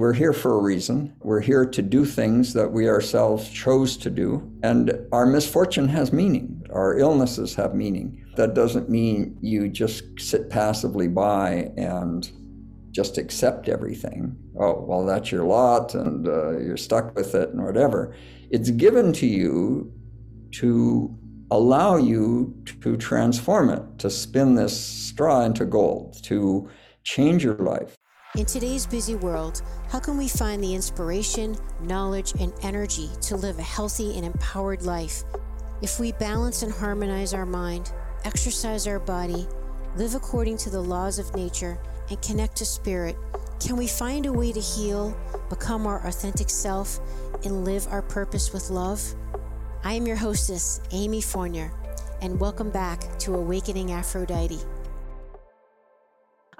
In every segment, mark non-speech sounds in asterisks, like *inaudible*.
we're here for a reason. We're here to do things that we ourselves chose to do. And our misfortune has meaning. Our illnesses have meaning. That doesn't mean you just sit passively by and just accept everything. Oh, well, that's your lot and uh, you're stuck with it and whatever. It's given to you to allow you to transform it, to spin this straw into gold, to change your life. In today's busy world, how can we find the inspiration, knowledge, and energy to live a healthy and empowered life? If we balance and harmonize our mind, exercise our body, live according to the laws of nature, and connect to spirit, can we find a way to heal, become our authentic self, and live our purpose with love? I am your hostess, Amy Fournier, and welcome back to Awakening Aphrodite.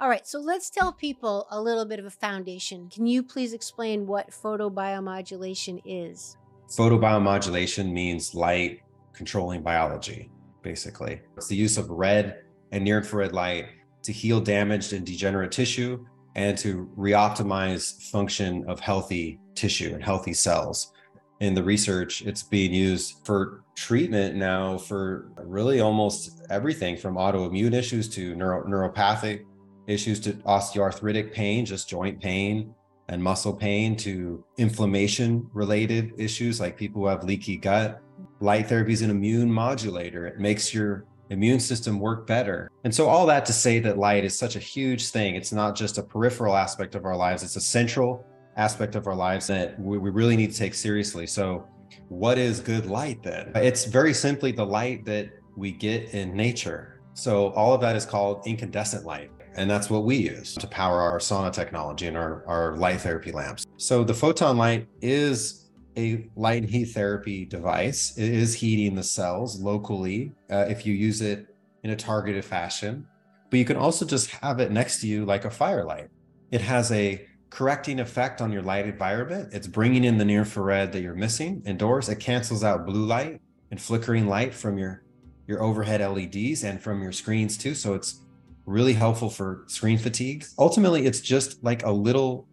All right, so let's tell people a little bit of a foundation. Can you please explain what photobiomodulation is? Photobiomodulation means light controlling biology, basically. It's the use of red and near infrared light to heal damaged and degenerate tissue and to reoptimize function of healthy tissue and healthy cells. In the research, it's being used for treatment now for really almost everything from autoimmune issues to neuro- neuropathic issues to osteoarthritic pain, just joint pain and muscle pain, to inflammation related issues like people who have leaky gut. Light therapy is an immune modulator. It makes your immune system work better. And so, all that to say that light is such a huge thing. It's not just a peripheral aspect of our lives, it's a central aspect of our lives that we, we really need to take seriously. So, what is good light then? It's very simply the light that we get in nature. So, all of that is called incandescent light. And that's what we use to power our sauna technology and our, our light therapy lamps. So the photon light is a light and heat therapy device. It is heating the cells locally uh, if you use it in a targeted fashion. But you can also just have it next to you like a firelight. It has a correcting effect on your light environment. It's bringing in the near infrared that you're missing indoors. It cancels out blue light and flickering light from your your overhead LEDs and from your screens too. So it's really helpful for screen fatigue. Ultimately, it's just like a little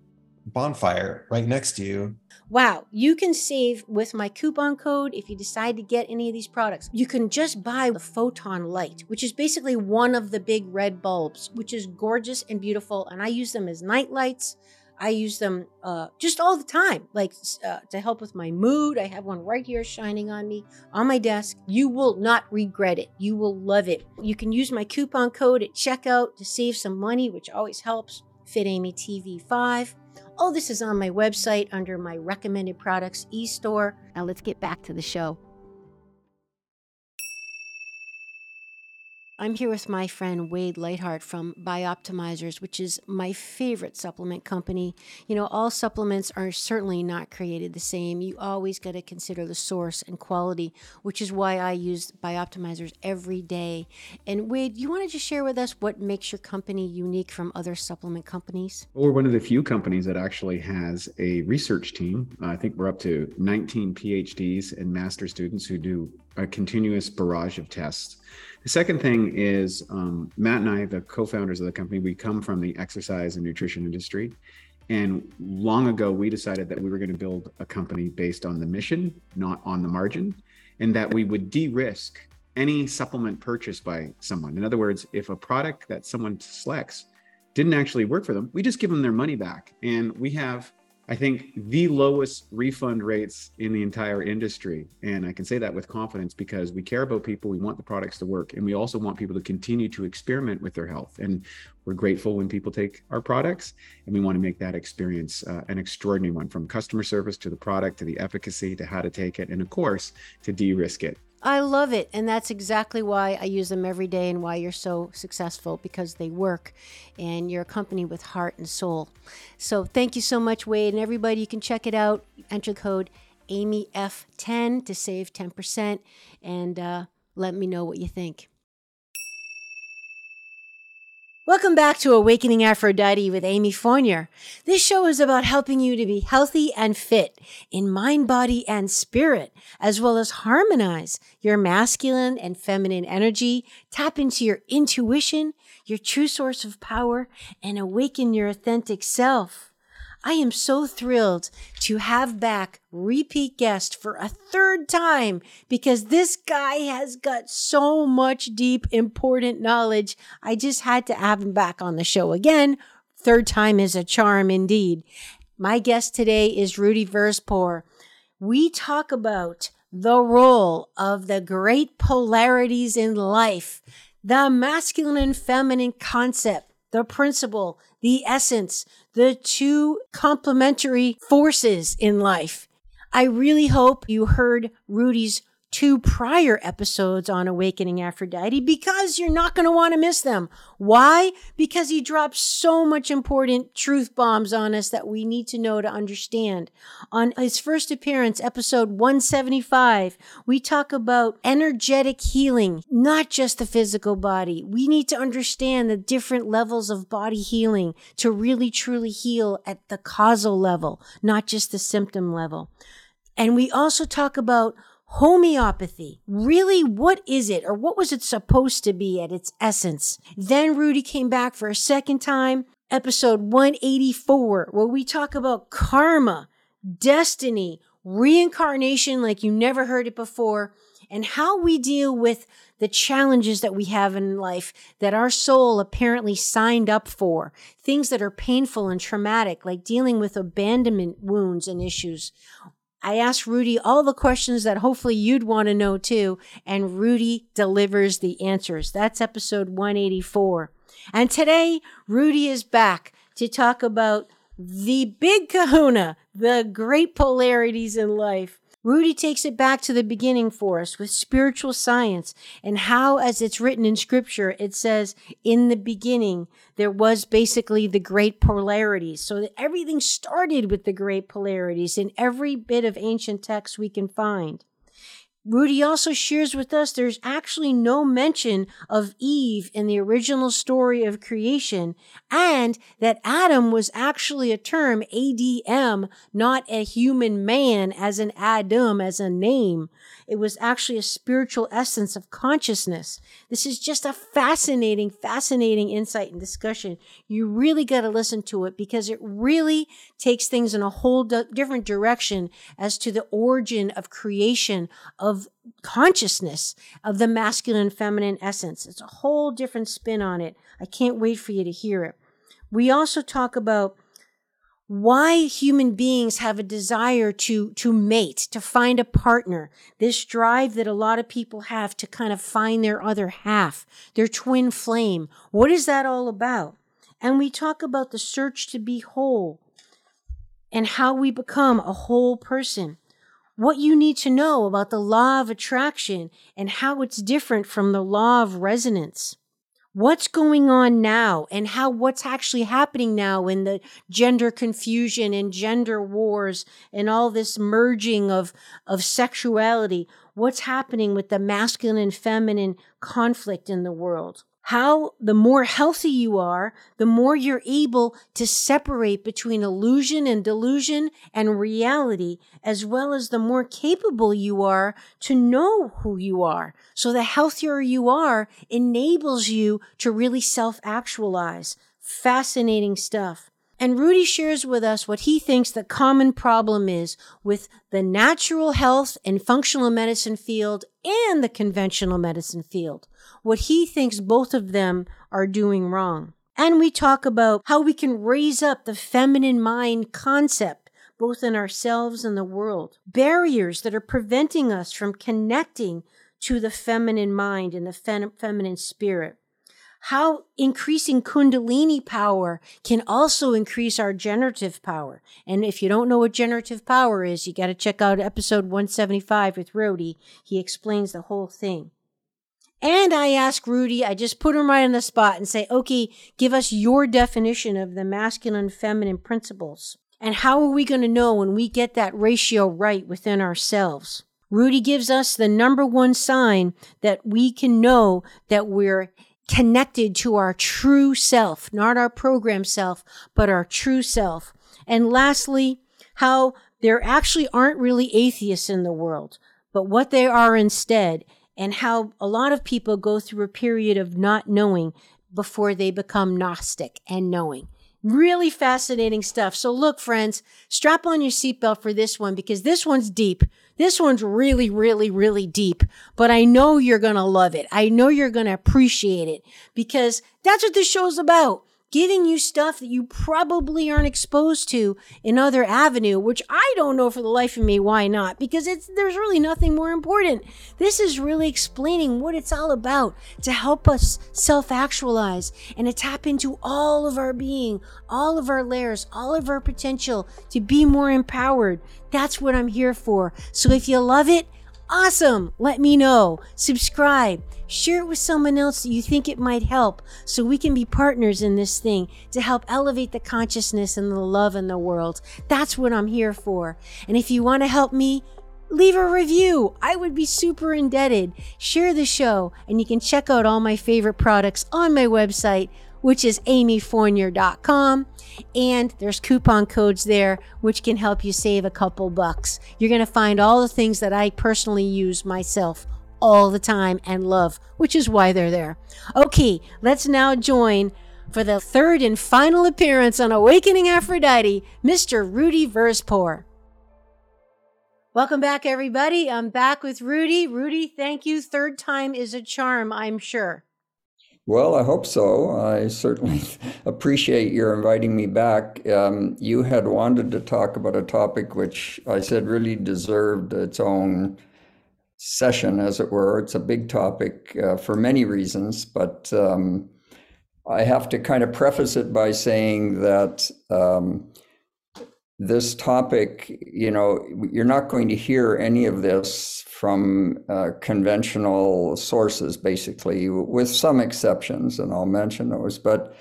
bonfire right next to you. Wow, you can save with my coupon code if you decide to get any of these products. You can just buy the Photon Light, which is basically one of the big red bulbs, which is gorgeous and beautiful. And I use them as night lights. I use them uh, just all the time, like uh, to help with my mood. I have one right here shining on me on my desk. You will not regret it. You will love it. You can use my coupon code at checkout to save some money, which always helps. FitAmyTV5. All this is on my website under my recommended products e store. Now let's get back to the show. I'm here with my friend Wade Lightheart from Bioptimizers, which is my favorite supplement company. You know, all supplements are certainly not created the same. You always got to consider the source and quality, which is why I use Bioptimizers every day. And Wade, you want to just share with us what makes your company unique from other supplement companies? We're one of the few companies that actually has a research team. I think we're up to 19 PhDs and master students who do a continuous barrage of tests the second thing is um, Matt and I, the co-founders of the company, we come from the exercise and nutrition industry. And long ago, we decided that we were going to build a company based on the mission, not on the margin, and that we would de risk any supplement purchase by someone. In other words, if a product that someone selects didn't actually work for them, we just give them their money back. And we have I think the lowest refund rates in the entire industry. And I can say that with confidence because we care about people. We want the products to work. And we also want people to continue to experiment with their health. And we're grateful when people take our products. And we want to make that experience uh, an extraordinary one from customer service to the product to the efficacy to how to take it. And of course, to de risk it. I love it. And that's exactly why I use them every day and why you're so successful because they work and you're a company with heart and soul. So thank you so much, Wade. And everybody, you can check it out. Enter code AmyF10 to save 10% and uh, let me know what you think. Welcome back to Awakening Aphrodite with Amy Fournier. This show is about helping you to be healthy and fit in mind, body, and spirit, as well as harmonize your masculine and feminine energy, tap into your intuition, your true source of power, and awaken your authentic self. I am so thrilled to have back repeat guest for a third time because this guy has got so much deep, important knowledge. I just had to have him back on the show again. Third time is a charm indeed. My guest today is Rudi Verspoor. We talk about the role of the great polarities in life, the masculine and feminine concept, the principle, the essence, the two complementary forces in life. I really hope you heard Rudi's two prior episodes on Awakening Aphrodite because you're not going to want to miss them. Why? Because he drops so much important truth bombs on us that we need to know to understand. On his first appearance, episode 175, we talk about energetic healing, not just the physical body. We need to understand the different levels of body healing to really truly heal at the causal level, not just the symptom level. And we also talk about Homeopathy. Really, what is it or what was it supposed to be at its essence? Then Rudi came back for a second time, episode 184, where we talk about karma, destiny, reincarnation like you never heard it before, and how we deal with the challenges that we have in life that our soul apparently signed up for, things that are painful and traumatic, like dealing with abandonment wounds and issues, I asked Rudi all the questions that hopefully you'd want to know too, and Rudi delivers the answers. That's episode 184. And today, Rudi is back to talk about the big kahuna, the great polarities in life. Rudi takes it back to the beginning for us with spiritual science and how, as it's written in scripture, it says, in the beginning, there was basically the great polarities. So that everything started with the great polarities in every bit of ancient text we can find. Rudi also shares with us there's actually no mention of Eve in the original story of creation, and that Adam was actually a term, ADM, not a human man as an Adam, as a name. It was actually a spiritual essence of consciousness. This is just a fascinating, fascinating insight and discussion. You really got to listen to it because it really takes things in a whole different direction as to the origin of creation of consciousness of the masculine and feminine essence. It's a whole different spin on it. I can't wait for you to hear it. We also talk about why human beings have a desire to to mate to find a partner this drive that a lot of people have to kind of find their other half their twin flame what is that all about and we talk about the search to be whole and how we become a whole person what you need to know about the law of attraction and how it's different from the law of resonance. What's going on now and how what's actually happening now in the gender confusion and gender wars and all this merging of of sexuality? What's happening with the masculine and feminine conflict in the world how the more healthy you are, the more you're able to separate between illusion and delusion and reality, as well as the more capable you are to know who you are. So the healthier you are enables you to really self actualize. Fascinating stuff. And Rudi shares with us what he thinks the common problem is with the natural health and functional medicine field and the conventional medicine field. What he thinks both of them are doing wrong. And we talk about how we can raise up the feminine mind concept both in ourselves and the world. Barriers that are preventing us from connecting to the feminine mind and the fem- feminine spirit how increasing Kundalini power can also increase our generative power. And if you don't know what generative power is, you got to check out episode 175 with Rudi. He explains the whole thing. And I ask Rudi, I just put him right on the spot and say, okay, give us your definition of the masculine feminine principles. And how are we going to know when we get that ratio right within ourselves? Rudi gives us the number one sign that we can know that we're connected to our true self, not our program self, but our true self. And lastly, how there actually aren't really atheists in the world, but what they are instead, and how a lot of people go through a period of not knowing before they become Gnostic and knowing. Really fascinating stuff. So, look, friends, strap on your seatbelt for this one because this one's deep. This one's really, really, really deep, but I know you're going to love it. I know you're going to appreciate it because that's what this show's about giving you stuff that you probably aren't exposed to in other avenue which i don't know for the life of me why not because it's there's really nothing more important. This is really explaining what it's all about to help us self-actualize and to tap into all of our being all of our layers all of our potential to be more empowered. That's what i'm here for. So if you love it Awesome! Let me know. Subscribe. Share it with someone else that you think it might help so we can be partners in this thing to help elevate the consciousness and the love in the world. That's what I'm here for. And if you want to help me, leave a review. I would be super indebted. Share the show, and you can check out all my favorite products on my website, which is amyfournier.com. And there's coupon codes there, which can help you save a couple bucks. You're going to find all the things that I personally use myself all the time and love, which is why they're there. Okay, let's now join for the third and final appearance on Awakening Aphrodite, Mr. Rudi Verspoor. Welcome back, everybody. I'm back with Rudi. Rudi, thank you. Third time is a charm, I'm sure. Well, I hope so. I certainly *laughs* appreciate your inviting me back. Um, you had wanted to talk about a topic which I said really deserved its own session, as it were. It's a big topic uh, for many reasons, but um, I have to kind of preface it by saying that um, this topic, you know, you're not going to hear any of this from uh, conventional sources, basically, with some exceptions, and I'll mention those. But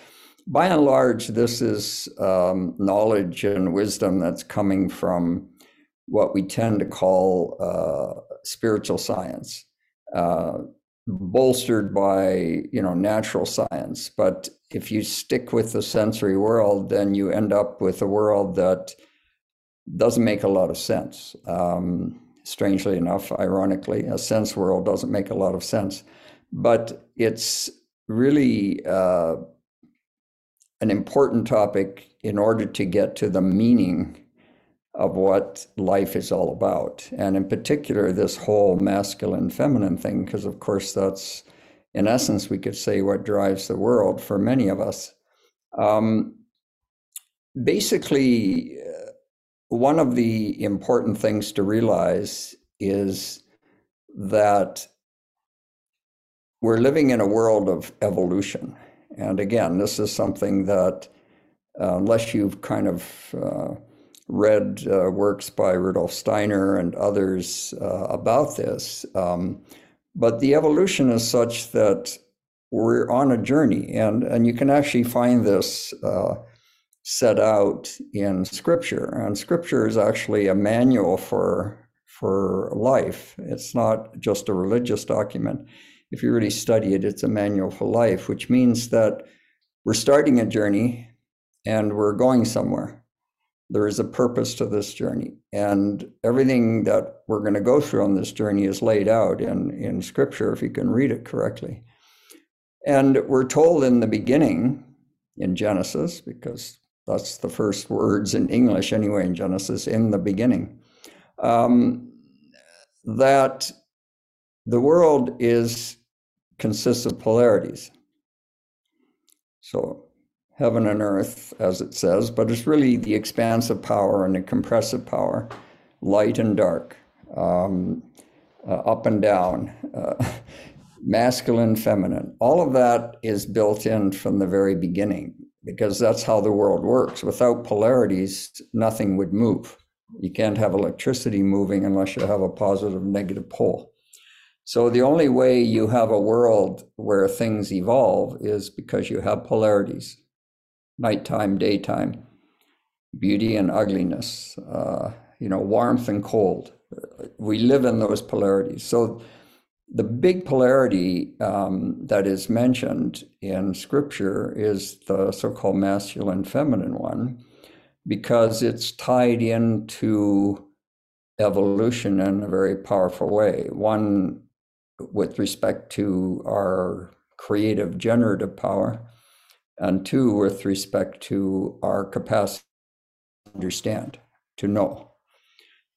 by and large, this is um, knowledge and wisdom that's coming from what we tend to call uh, spiritual science, uh, bolstered by you know natural science. But if you stick with the sensory world, then you end up with a world that doesn't make a lot of sense. Um, strangely enough, ironically, a sense world doesn't make a lot of sense. But it's really uh, an important topic in order to get to the meaning of what life is all about. And in particular, this whole masculine feminine thing, because of course, that's in essence, we could say what drives the world for many of us. Um, basically, one of the important things to realize is that we're living in a world of evolution. And again, this is something that, uh, unless you've kind of uh, read uh, works by Rudolf Steiner and others uh, about this, um, but the evolution is such that we're on a journey. And, and you can actually find this uh, set out in scripture and scripture is actually a manual for for life. It's not just a religious document. If you really study it it's a manual for life which means that we're starting a journey and we're going somewhere. There is a purpose to this journey and everything that we're going to go through on this journey is laid out in in scripture if you can read it correctly. And we're told in the beginning in genesis because that's the first words in English, anyway, in Genesis, in the beginning. Um, that the world is consists of polarities. So heaven and earth, as it says, but it's really the expansive power and the compressive power, light and dark, um, uh, up and down, uh, *laughs* masculine, feminine. All of that is built in from the very beginning because that's how the world works. Without polarities, nothing would move. You can't have electricity moving unless you have a positive negative pole. So the only way you have a world where things evolve is because you have polarities nighttime, daytime, beauty and ugliness, uh, you know, warmth and cold. We live in those polarities. So the big polarity um, that is mentioned in scripture is the so called masculine feminine one because it's tied into evolution in a very powerful way. One, with respect to our creative generative power, and two, with respect to our capacity to understand, to know.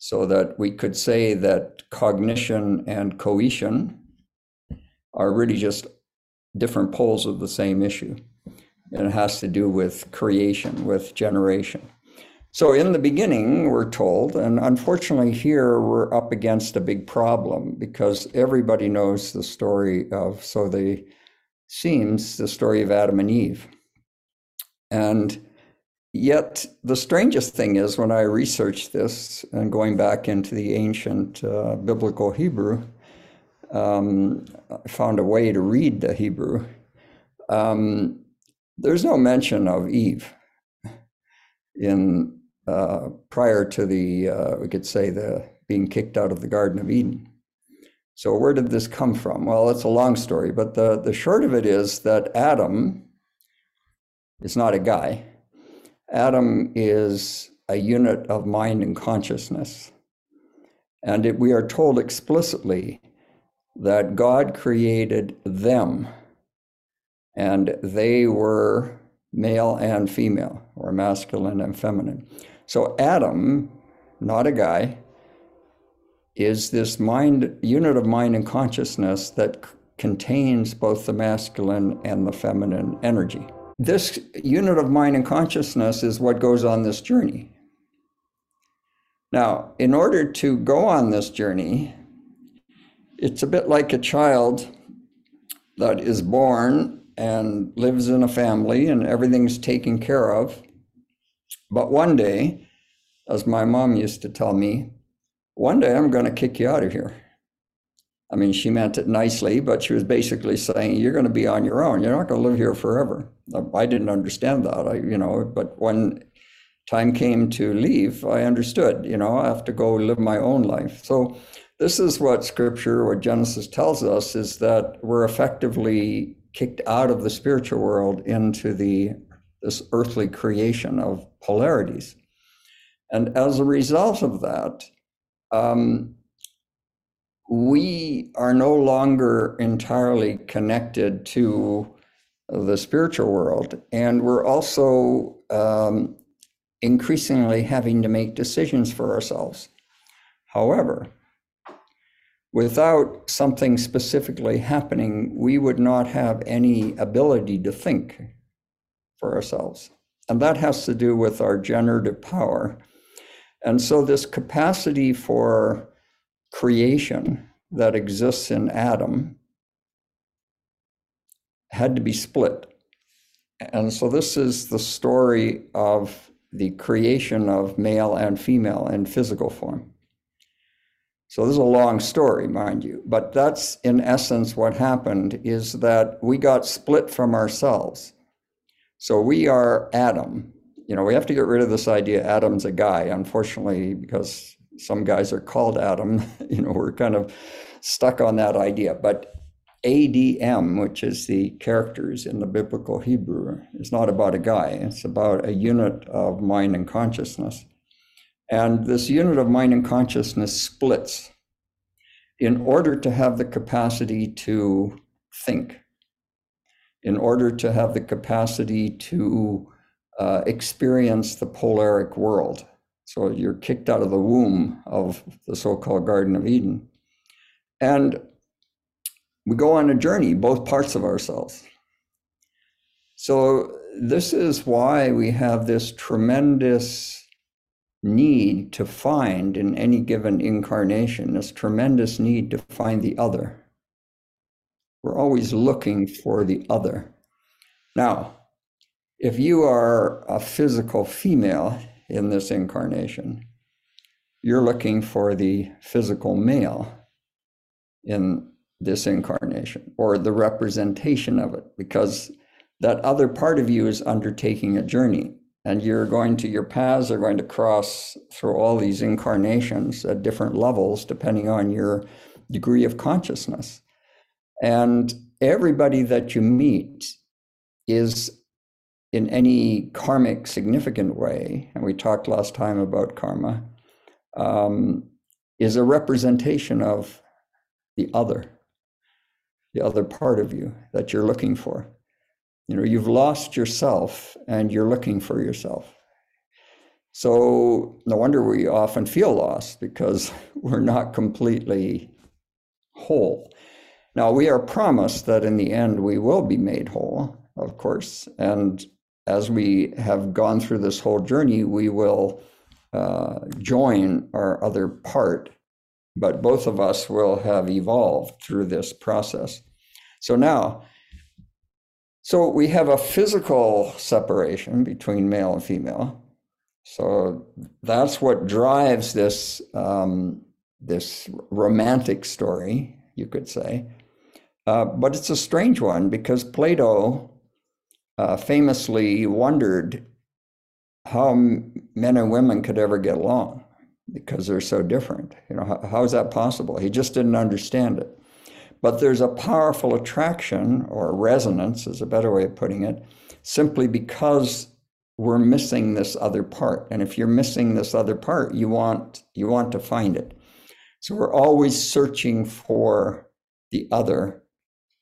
So that we could say that cognition and cohesion are really just different poles of the same issue. And it has to do with creation, with generation. So, in the beginning, we're told, and unfortunately, here we're up against a big problem because everybody knows the story of, so the seems, the story of Adam and Eve. And yet, the strangest thing is when I researched this and going back into the ancient uh, biblical Hebrew, um, I found a way to read the Hebrew. Um, there's no mention of Eve in uh, prior to the, uh, we could say, the being kicked out of the Garden of Eden. So where did this come from? Well, it's a long story, but the, the short of it is that Adam is not a guy. Adam is a unit of mind and consciousness. And it, we are told explicitly that God created them, and they were male and female, or masculine and feminine. So Adam, not a guy, is this mind unit of mind and consciousness that c- contains both the masculine and the feminine energy. This unit of mind and consciousness is what goes on this journey. Now, in order to go on this journey, it's a bit like a child that is born and lives in a family and everything's taken care of. But one day, as my mom used to tell me, one day I'm going to kick you out of here. I mean, she meant it nicely, but she was basically saying, you're going to be on your own. You're not going to live here forever. I didn't understand that, I, you know, but when time came to leave, I understood, you know, I have to go live my own life. So this is what scripture, what Genesis tells us, is that we're effectively kicked out of the spiritual world into the this earthly creation of polarities. And as a result of that, um, we are no longer entirely connected to the spiritual world. And we're also um, increasingly having to make decisions for ourselves. However, without something specifically happening, we would not have any ability to think for ourselves. And that has to do with our generative power. And so, this capacity for creation that exists in Adam had to be split. And so, this is the story of the creation of male and female in physical form. So this is a long story, mind you, but that's in essence what happened is that we got split from ourselves. So we are Adam. You know, we have to get rid of this idea Adam's a guy, unfortunately, because some guys are called Adam. *laughs* You know, we're kind of stuck on that idea. But ADM, which is the characters in the biblical Hebrew, is not about a guy, it's about a unit of mind and consciousness. And this unit of mind and consciousness splits in order to have the capacity to think, in order to have the capacity to uh, experience the polaric world. So you're kicked out of the womb of the so called Garden of Eden. And we go on a journey, both parts of ourselves. So, this is why we have this tremendous need to find in any given incarnation, this tremendous need to find the other. We're always looking for the other. Now, if you are a physical female in this incarnation, you're looking for the physical male in this incarnation or the representation of it, because that other part of you is undertaking a journey and you're going to your paths are going to cross through all these incarnations at different levels depending on your degree of consciousness. And everybody that you meet is in any karmic significant way and we talked last time about karma um, is a representation of the other the other part of you that you're looking for You know, you've lost yourself and you're looking for yourself. So no wonder we often feel lost because *laughs* we're not completely whole. Now, we are promised that in the end we will be made whole, of course. And as we have gone through this whole journey, we will uh, join our other part, but both of us will have evolved through this process. So now, so we have a physical separation between male and female. So that's what drives this um, this romantic story, you could say. Uh, but it's a strange one because Plato uh, famously wondered how men and women could ever get along because they're so different. You know, how, how is that possible? He just didn't understand it. But there's a powerful attraction or resonance, is a better way of putting it, simply because we're missing this other part. And if you're missing this other part, you want you want to find it. So we're always searching for the other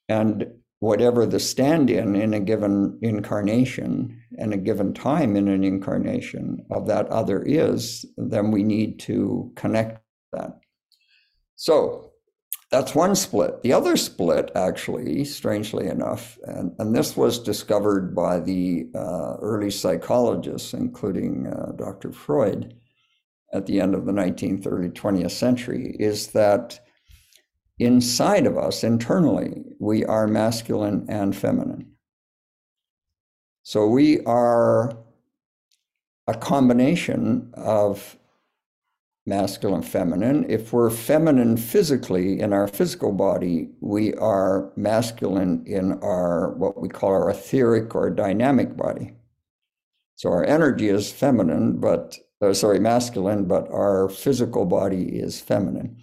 and whatever the stand in in a given incarnation and a given time in an incarnation of that other is, then we need to connect that. So that's one split. The other split, actually, strangely enough, and, and this was discovered by the uh, early psychologists, including uh, Dr. Freud, at the end of the 19th, early 20th century, is that inside of us, internally, we are masculine and feminine. So we are a combination of masculine feminine. If we're feminine physically in our physical body, we are masculine in our what we call our etheric or dynamic body. So our energy is feminine, but uh, sorry, masculine, but our physical body is feminine.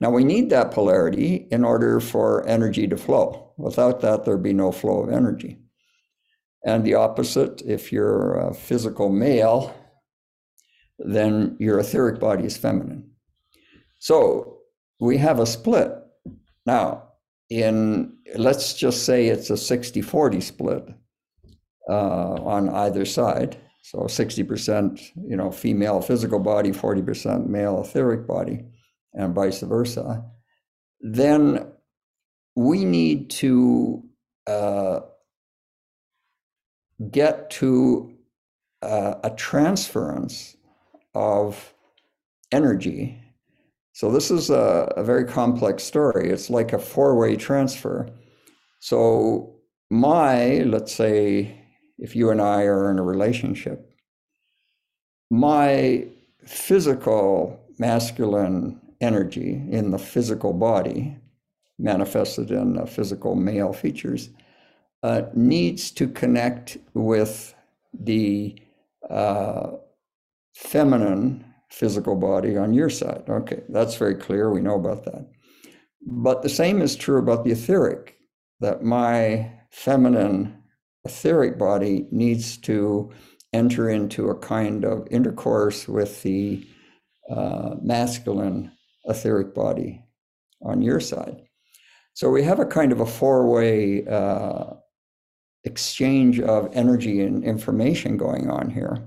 Now, we need that polarity in order for energy to flow. Without that, there'd be no flow of energy. And the opposite, if you're a physical male, then your etheric body is feminine. So we have a split. Now, in let's just say it's a 60 40 split uh, on either side. So 60%, you know, female physical body, 40% male etheric body and vice versa, then we need to uh, get to uh, a transference of energy. So, this is a, a very complex story. It's like a four way transfer. So, my, let's say, if you and I are in a relationship, my physical masculine energy in the physical body, manifested in the physical male features, uh, needs to connect with the uh, feminine physical body on your side. Okay, that's very clear. We know about that. But the same is true about the etheric, that my feminine etheric body needs to enter into a kind of intercourse with the uh, masculine etheric body on your side. So we have a kind of a four way uh, exchange of energy and information going on here.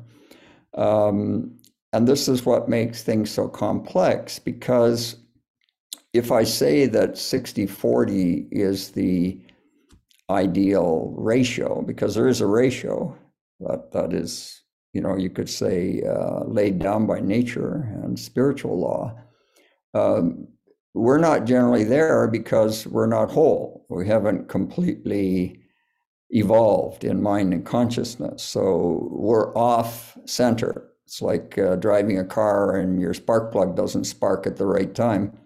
Um, and this is what makes things so complex because if I say that 60 40 is the ideal ratio, because there is a ratio that, that is, you know, you could say uh, laid down by nature and spiritual law um, we're not generally there because we're not whole. We haven't completely evolved in mind and consciousness. So we're off center. It's like uh, driving a car and your spark plug doesn't spark at the right time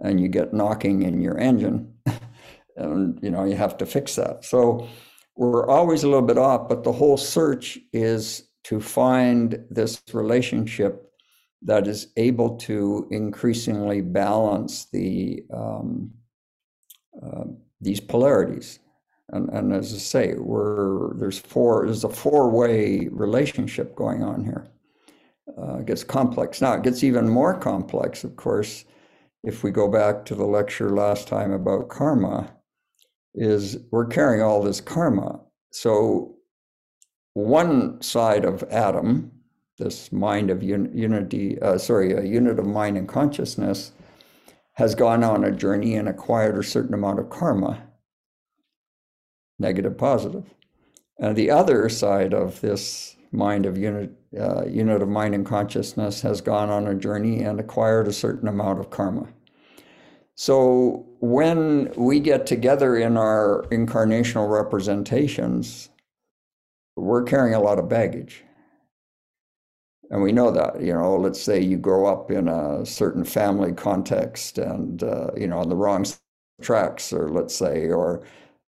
and you get knocking in your engine *laughs* and you know you have to fix that. So we're always a little bit off, but the whole search is to find this relationship that is able to increasingly balance the um, uh, these polarities. And, and as I say, we're, there's four there's a four way relationship going on here. Uh, it gets complex. Now it gets even more complex, of course, if we go back to the lecture last time about karma. Is we're carrying all this karma, So, one side of Adam, this mind of un- unity, uh, sorry, a unit of mind and consciousness, has gone on a journey and acquired a certain amount of karma, negative, positive. And the other side of this mind of unit, uh, unit of mind and consciousness has gone on a journey and acquired a certain amount of karma. So when we get together in our incarnational representations, we're carrying a lot of baggage. And we know that, you know, let's say you grow up in a certain family context and, uh, you know, on the wrong tracks, or let's say, or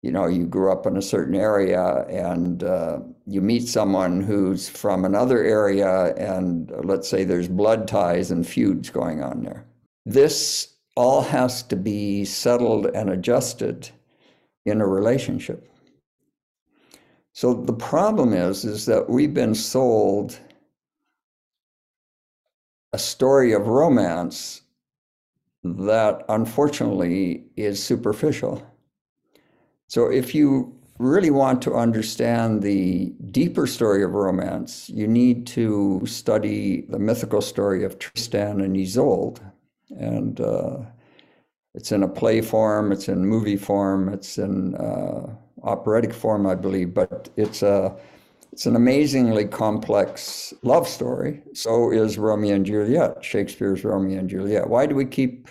you know you grew up in a certain area and uh, you meet someone who's from another area and uh, let's say there's blood ties and feuds going on there. This all has to be settled and adjusted in a relationship. So the problem is is that we've been sold a story of romance that unfortunately is superficial so if you really want to understand the deeper story of romance, you need to study the mythical story of Tristan and Isolde. And uh, it's in a play form, it's in movie form, it's in uh, operatic form, I believe, but it's a it's an amazingly complex love story. So is Romeo and Juliet, Shakespeare's Romeo and Juliet. Why do we keep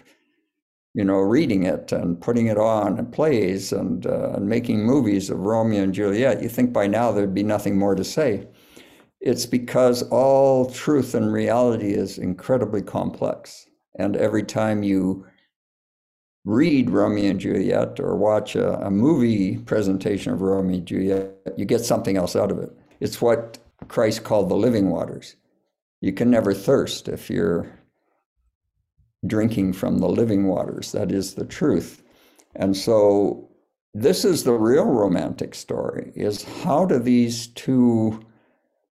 you know, reading it and putting it on and plays and, uh, and making movies of Romeo and Juliet, you think by now there'd be nothing more to say. It's because all truth and reality is incredibly complex. And every time you read Romeo and Juliet or watch a, a movie presentation of Romeo and Juliet, you get something else out of it. It's what Christ called the living waters. You can never thirst if you're drinking from the living waters. That is the truth. And so this is the real romantic story is how do these two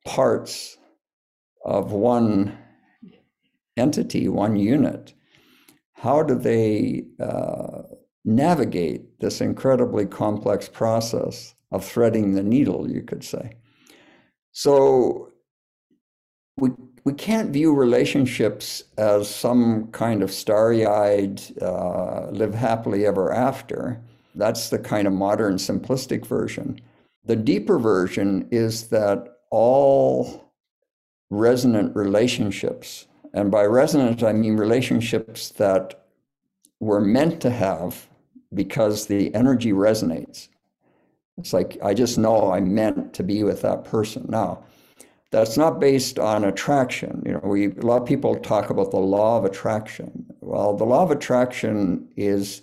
parts of one entity, one unit, how do they uh, navigate this incredibly complex process of threading the needle, you could say? So we we can't view relationships as some kind of starry eyed, uh, live happily ever after. That's the kind of modern simplistic version. The deeper version is that all resonant relationships, and by resonant, I mean relationships that we're meant to have because the energy resonates. It's like, I just know I'm meant to be with that person. Now, that's not based on attraction. You know, we a lot of people talk about the law of attraction. Well, the law of attraction is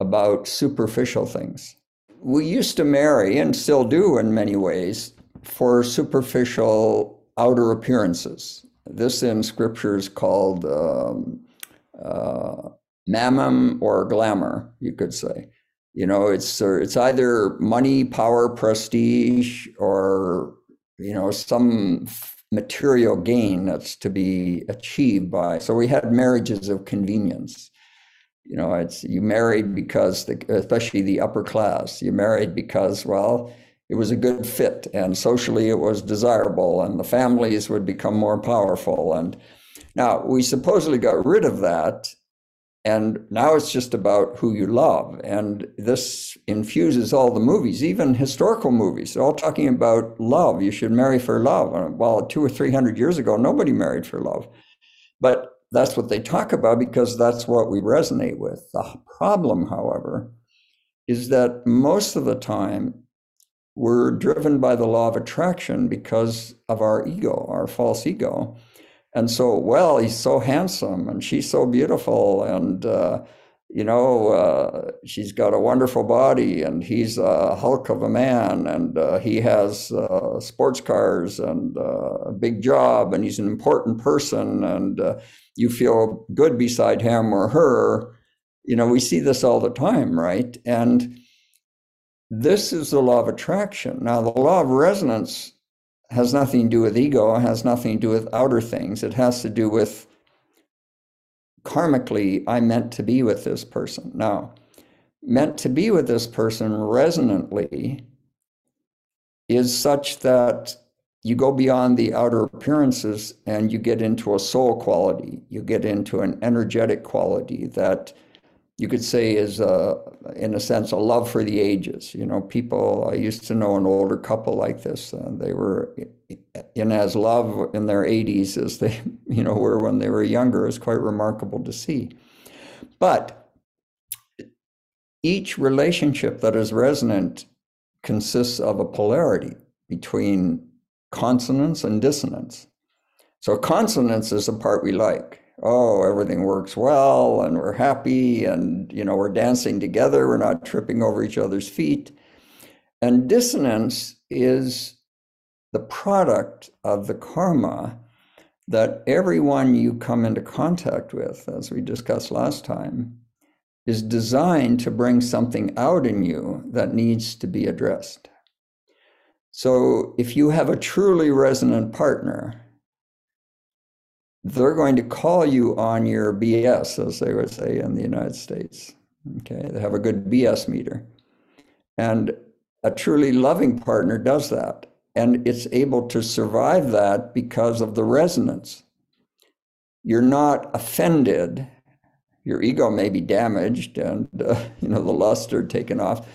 about superficial things. We used to marry and still do in many ways for superficial outer appearances. This in scripture is called um, uh, mammon or glamour, you could say. You know, it's uh, it's either money, power, prestige, or you know, some material gain that's to be achieved by. So we had marriages of convenience. You know, it's you married because, the, especially the upper class, you married because, well, it was a good fit and socially it was desirable and the families would become more powerful. And now we supposedly got rid of that and now it's just about who you love. And this infuses all the movies, even historical movies. They're all talking about love. You should marry for love. Well, two or 300 years ago, nobody married for love. But that's what they talk about because that's what we resonate with. The problem, however, is that most of the time we're driven by the law of attraction because of our ego, our false ego. And so, well, he's so handsome and she's so beautiful. And, uh, you know, uh, she's got a wonderful body and he's a hulk of a man and uh, he has uh, sports cars and uh, a big job and he's an important person and uh, you feel good beside him or her. You know, we see this all the time, right? And this is the law of attraction. Now, the law of resonance has nothing to do with ego, has nothing to do with outer things. It has to do with karmically, I meant to be with this person. Now, meant to be with this person resonantly is such that you go beyond the outer appearances and you get into a soul quality. You get into an energetic quality that you could say is, a, in a sense, a love for the ages. You know, people, I used to know an older couple like this. Uh, they were in as love in their 80s as they, *laughs* you know, were when they were younger. It's quite remarkable to see. But each relationship that is resonant consists of a polarity between consonance and dissonance. So consonance is the part we like. Oh, everything works well and we're happy and you know we're dancing together, we're not tripping over each other's feet. And dissonance is the product of the karma that everyone you come into contact with, as we discussed last time, is designed to bring something out in you that needs to be addressed. So if you have a truly resonant partner, they're going to call you on your BS, as they would say in the United States. Okay, they have a good BS meter. And a truly loving partner does that. And it's able to survive that because of the resonance. You're not offended. Your ego may be damaged and, *laughs* uh, you know, the luster taken off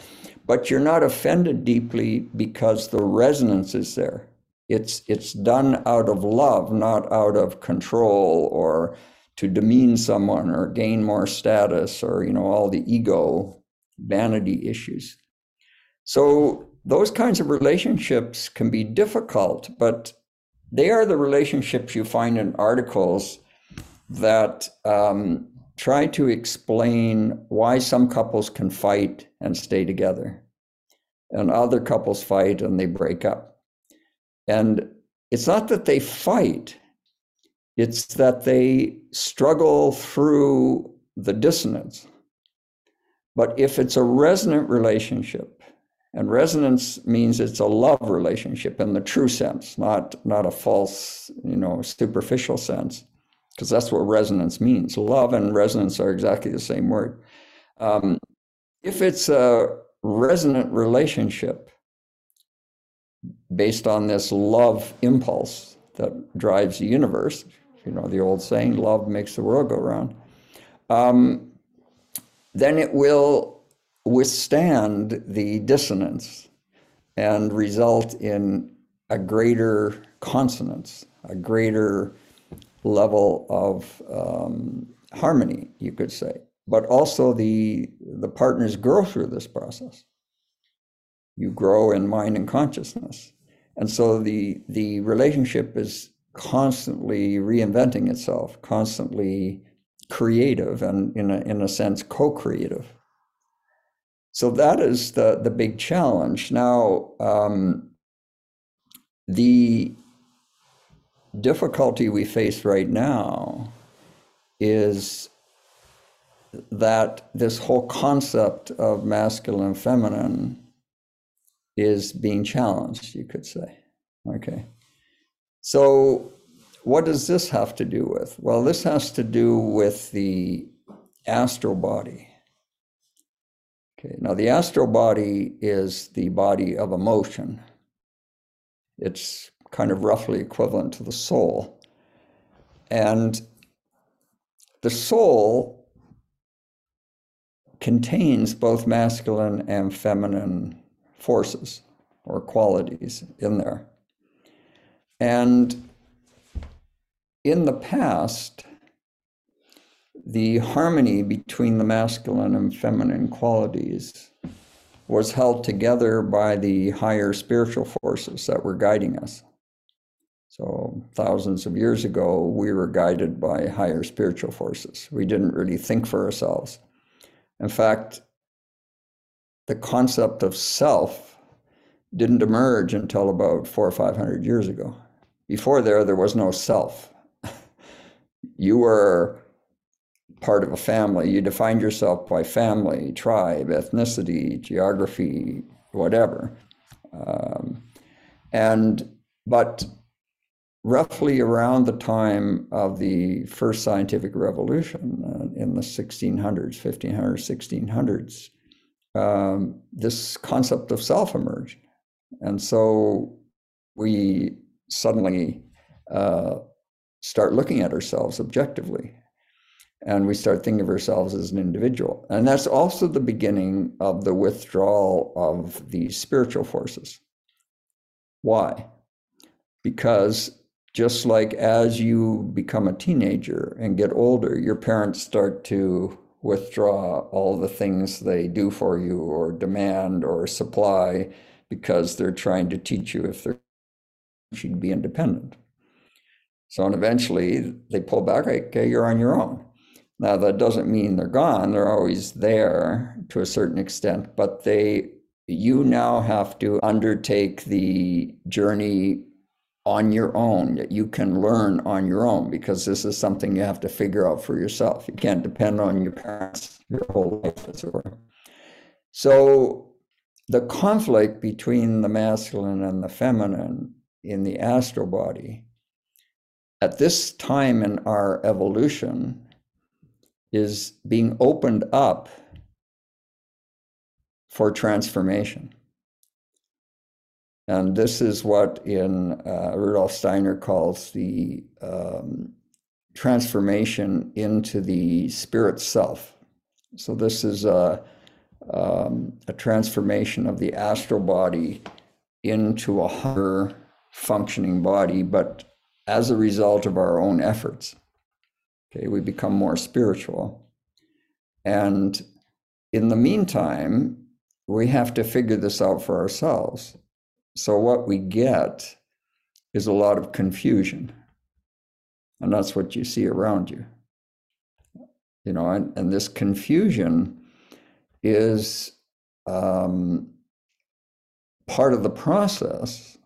but you're not offended deeply because the resonance is there. It's it's done out of love, not out of control or to demean someone or gain more status or you know all the ego vanity issues. So those kinds of relationships can be difficult, but they are the relationships you find in articles that um, try to explain why some couples can fight and stay together and other couples fight and they break up. And it's not that they fight, it's that they struggle through the dissonance. But if it's a resonant relationship, and resonance means it's a love relationship in the true sense, not, not a false, you know, superficial sense because that's what resonance means. Love and resonance are exactly the same word. Um, if it's a resonant relationship based on this love impulse that drives the universe, you know, the old saying, love makes the world go round, um, then it will withstand the dissonance and result in a greater consonance, a greater level of um, harmony, you could say. But also the the partners grow through this process. You grow in mind and consciousness, and so the the relationship is constantly reinventing itself, constantly creative, and in a in a sense co-creative. So that is the the big challenge. Now, um, the difficulty we face right now is that this whole concept of masculine and feminine is being challenged, you could say. Okay. So, what does this have to do with? Well, this has to do with the astral body. Okay, now the astral body is the body of emotion. It's kind of roughly equivalent to the soul. And the soul contains both masculine and feminine forces or qualities in there. And in the past, the harmony between the masculine and feminine qualities was held together by the higher spiritual forces that were guiding us. So, thousands of years ago, we were guided by higher spiritual forces. We didn't really think for ourselves. In fact, the concept of self didn't emerge until about four or five hundred years ago. Before there, there was no self. *laughs* you were part of a family. You defined yourself by family, tribe, ethnicity, geography, whatever. Um, and but roughly around the time of the first scientific revolution uh, in the 1600s, 1500s, 1600s, um, this concept of self emerged. And so we suddenly uh, start looking at ourselves objectively and we start thinking of ourselves as an individual. And that's also the beginning of the withdrawal of these spiritual forces. Why? Because just like as you become a teenager and get older, your parents start to withdraw all the things they do for you or demand or supply because they're trying to teach you if they're you to be independent. So and eventually they pull back, okay, you're on your own. Now, that doesn't mean they're gone. They're always there to a certain extent, but they, you now have to undertake the journey on your own that you can learn on your own because this is something you have to figure out for yourself. You can't depend on your parents your whole life, as it were. So, the conflict between the masculine and the feminine in the astral body at this time in our evolution is being opened up for transformation. And this is what in uh, Rudolf Steiner calls the um, transformation into the spirit self. So this is a, um, a transformation of the astral body into a higher functioning body, but as a result of our own efforts. Okay, we become more spiritual. And in the meantime, we have to figure this out for ourselves. So, what we get is a lot of confusion. And that's what you see around you. You know, and, and this confusion is um, part of the process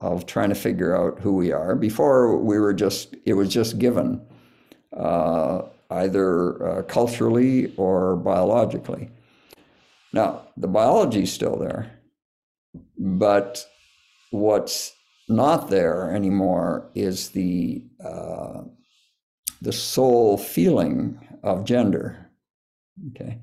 of trying to figure out who we are. Before we were just, it was just given uh, either uh, culturally or biologically. Now, the biology is still there, but what's not there anymore is the uh, the soul feeling of gender. Okay,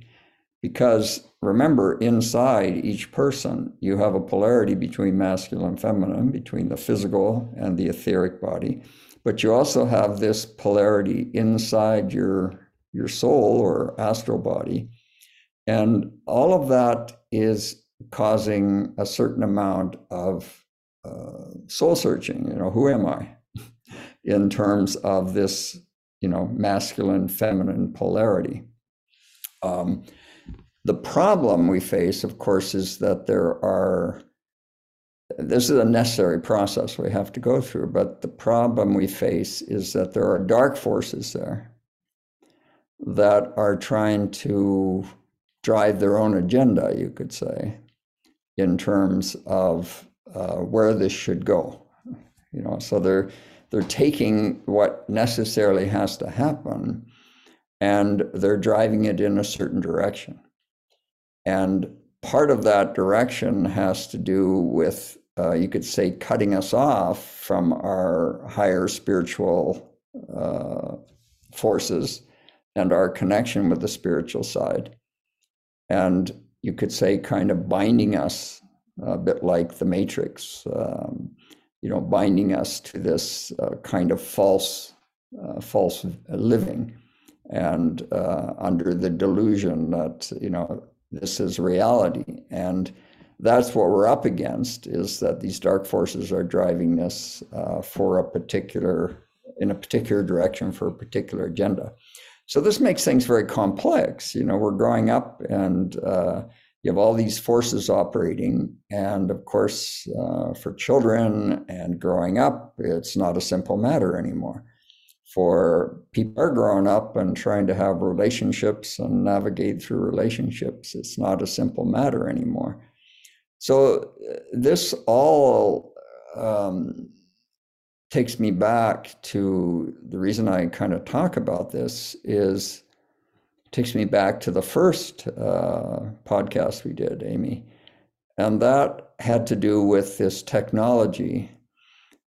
because remember, inside each person, you have a polarity between masculine and feminine, between the physical and the etheric body but you also have this polarity inside your your soul or astral body and all of that is causing a certain amount of uh, soul searching you know who am i? *laughs* In terms of this you know masculine feminine polarity. Um, the problem we face of course is that there are this is a necessary process we have to go through, but the problem we face is that there are dark forces there that are trying to drive their own agenda, you could say, in terms of uh, where this should go. You know, so they're they're taking what necessarily has to happen and they're driving it in a certain direction. And part of that direction has to do with, uh, you could say, cutting us off from our higher spiritual uh, forces and our connection with the spiritual side. And you could say, kind of binding us a bit like the Matrix, um, you know, binding us to this uh, kind of false, uh, false living and uh, under the delusion that, you know, this is reality. And that's what we're up against is that these dark forces are driving this uh, for a particular, in a particular direction for a particular agenda. So this makes things very complex. You know, we're growing up and uh, you have all these forces operating. And of course, uh, for children and growing up, it's not a simple matter anymore for people are growing up and trying to have relationships and navigate through relationships. It's not a simple matter anymore. So uh, this all um, takes me back to the reason I kind of talk about this is takes me back to the first uh, podcast we did, Amy, and that had to do with this technology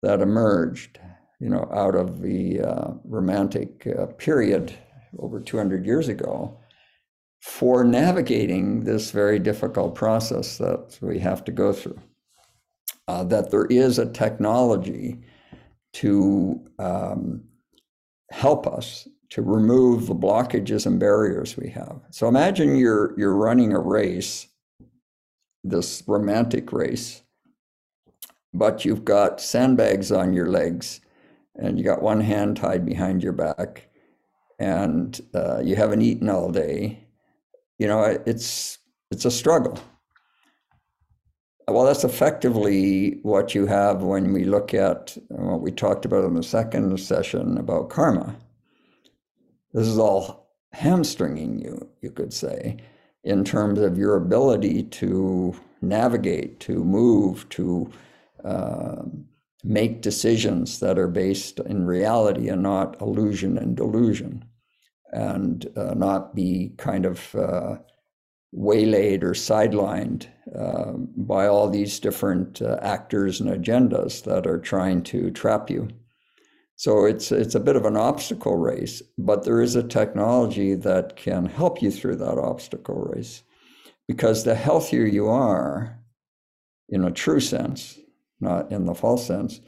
that emerged you know, out of the uh, Romantic uh, period over 200 years ago for navigating this very difficult process that we have to go through. uh, that there is a technology to um, help us to remove the blockages and barriers we have. So imagine you're you're running a race, this romantic race, but you've got sandbags on your legs, and you got one hand tied behind your back, and uh, you haven't eaten all day. You know, it's it's a struggle. Well, that's effectively what you have when we look at what we talked about in the second session about karma. This is all hamstringing you, you could say, in terms of your ability to navigate, to move, to uh, make decisions that are based in reality and not illusion and delusion, and uh, not be kind of uh, waylaid or sidelined uh, by all these different uh, actors and agendas that are trying to trap you. So it's it's a bit of an obstacle race, but there is a technology that can help you through that obstacle race, because the healthier you are, in a true sense, not in the false sense,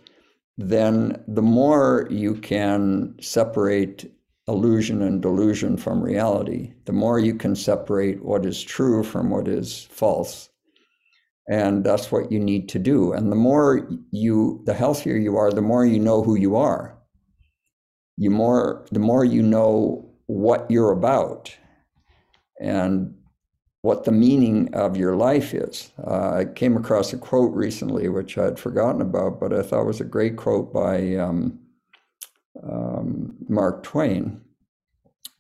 then the more you can separate illusion and delusion from reality, the more you can separate what is true from what is false. And that's what you need to do. And the more you, the healthier you are, the more you know who you are. You more, the more you know what you're about and what the meaning of your life is. Uh, I came across a quote recently, which I'd forgotten about, but I thought was a great quote by um, um, Mark Twain.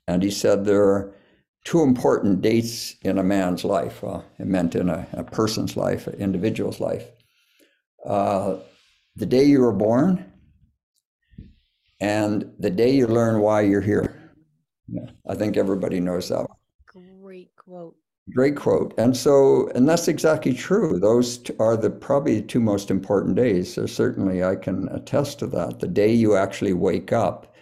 And he said there are two important dates in a man's life. Well, it meant in a, a person's life, an individual's life. Uh, the day you were born and the day you learn why you're here. Yeah, I think everybody knows that. Great quote. Great quote. And so, and that's exactly true. Those are the probably two most important days. So certainly I can attest to that. The day you actually wake up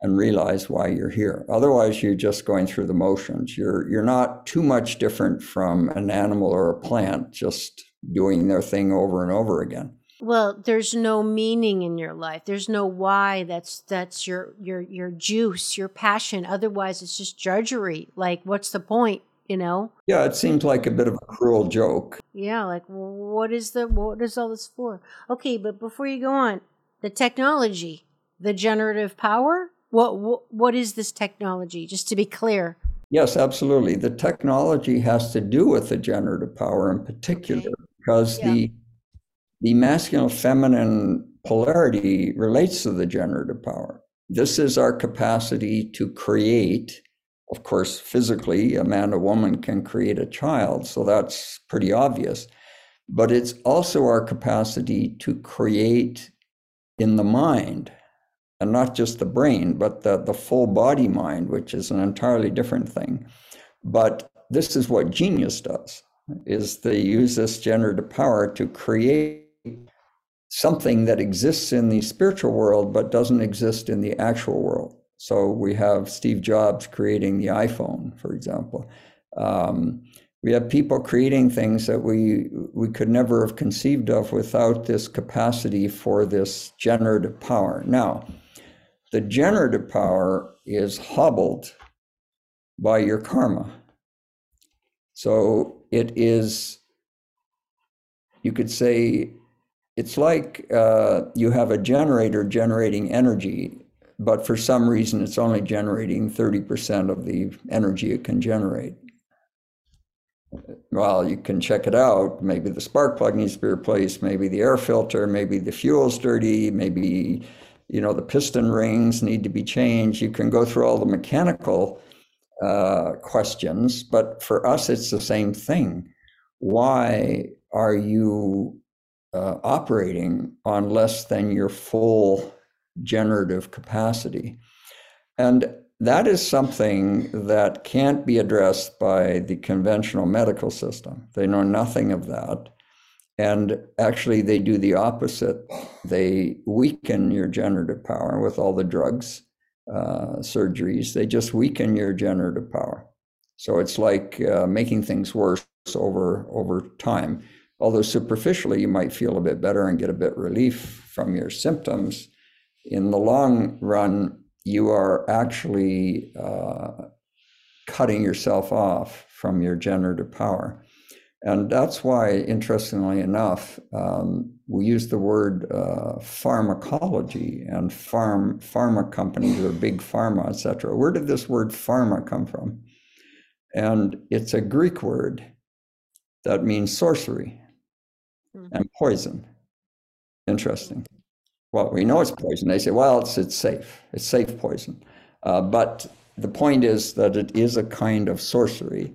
and realize why you're here. Otherwise, you're just going through the motions. You're you're not too much different from an animal or a plant just doing their thing over and over again. Well, there's no meaning in your life. There's no why. That's that's your your your juice, your passion. Otherwise, it's just drudgery. Like, what's the point? You know? Yeah, it seems like a bit of a cruel joke. Yeah, like what is the what is all this for? Okay, but before you go on, the technology, the generative power, what what, what is this technology? Just to be clear. Yes, absolutely. The technology has to do with the generative power in particular okay. because yeah. the the masculine feminine polarity relates to the generative power. This is our capacity to create of course, physically, a man or woman can create a child, so that's pretty obvious. But it's also our capacity to create in the mind, and not just the brain, but the, the full body mind, which is an entirely different thing. But this is what genius does, is they use this generative power to create something that exists in the spiritual world but doesn't exist in the actual world. So we have Steve Jobs creating the iPhone, for example. Um, we have people creating things that we we could never have conceived of without this capacity for this generative power. Now, the generative power is hobbled by your karma. So it is, you could say, it's like uh, you have a generator generating energy but for some reason it's only generating 30% of the energy it can generate. Well, you can check it out. Maybe the spark plug needs to be replaced, maybe the air filter, maybe the fuel's dirty, maybe you know the piston rings need to be changed. You can go through all the mechanical uh, questions, but for us it's the same thing. Why are you uh, operating on less than your full generative capacity. And that is something that can't be addressed by the conventional medical system. They know nothing of that. And actually, they do the opposite. They weaken your generative power with all the drugs, uh, surgeries. They just weaken your generative power. So it's like uh, making things worse over over time. although superficially you might feel a bit better and get a bit relief from your symptoms, in the long run, you are actually uh, cutting yourself off from your generative power. And that's why, interestingly enough, um, we use the word uh, pharmacology and farm pharma companies or big pharma, etc. Where did this word pharma come from? And it's a Greek word that means sorcery mm-hmm. and poison. Interesting. Well, we know it's poison. They say, well, it's it's safe. It's safe poison. Uh, but the point is that it is a kind of sorcery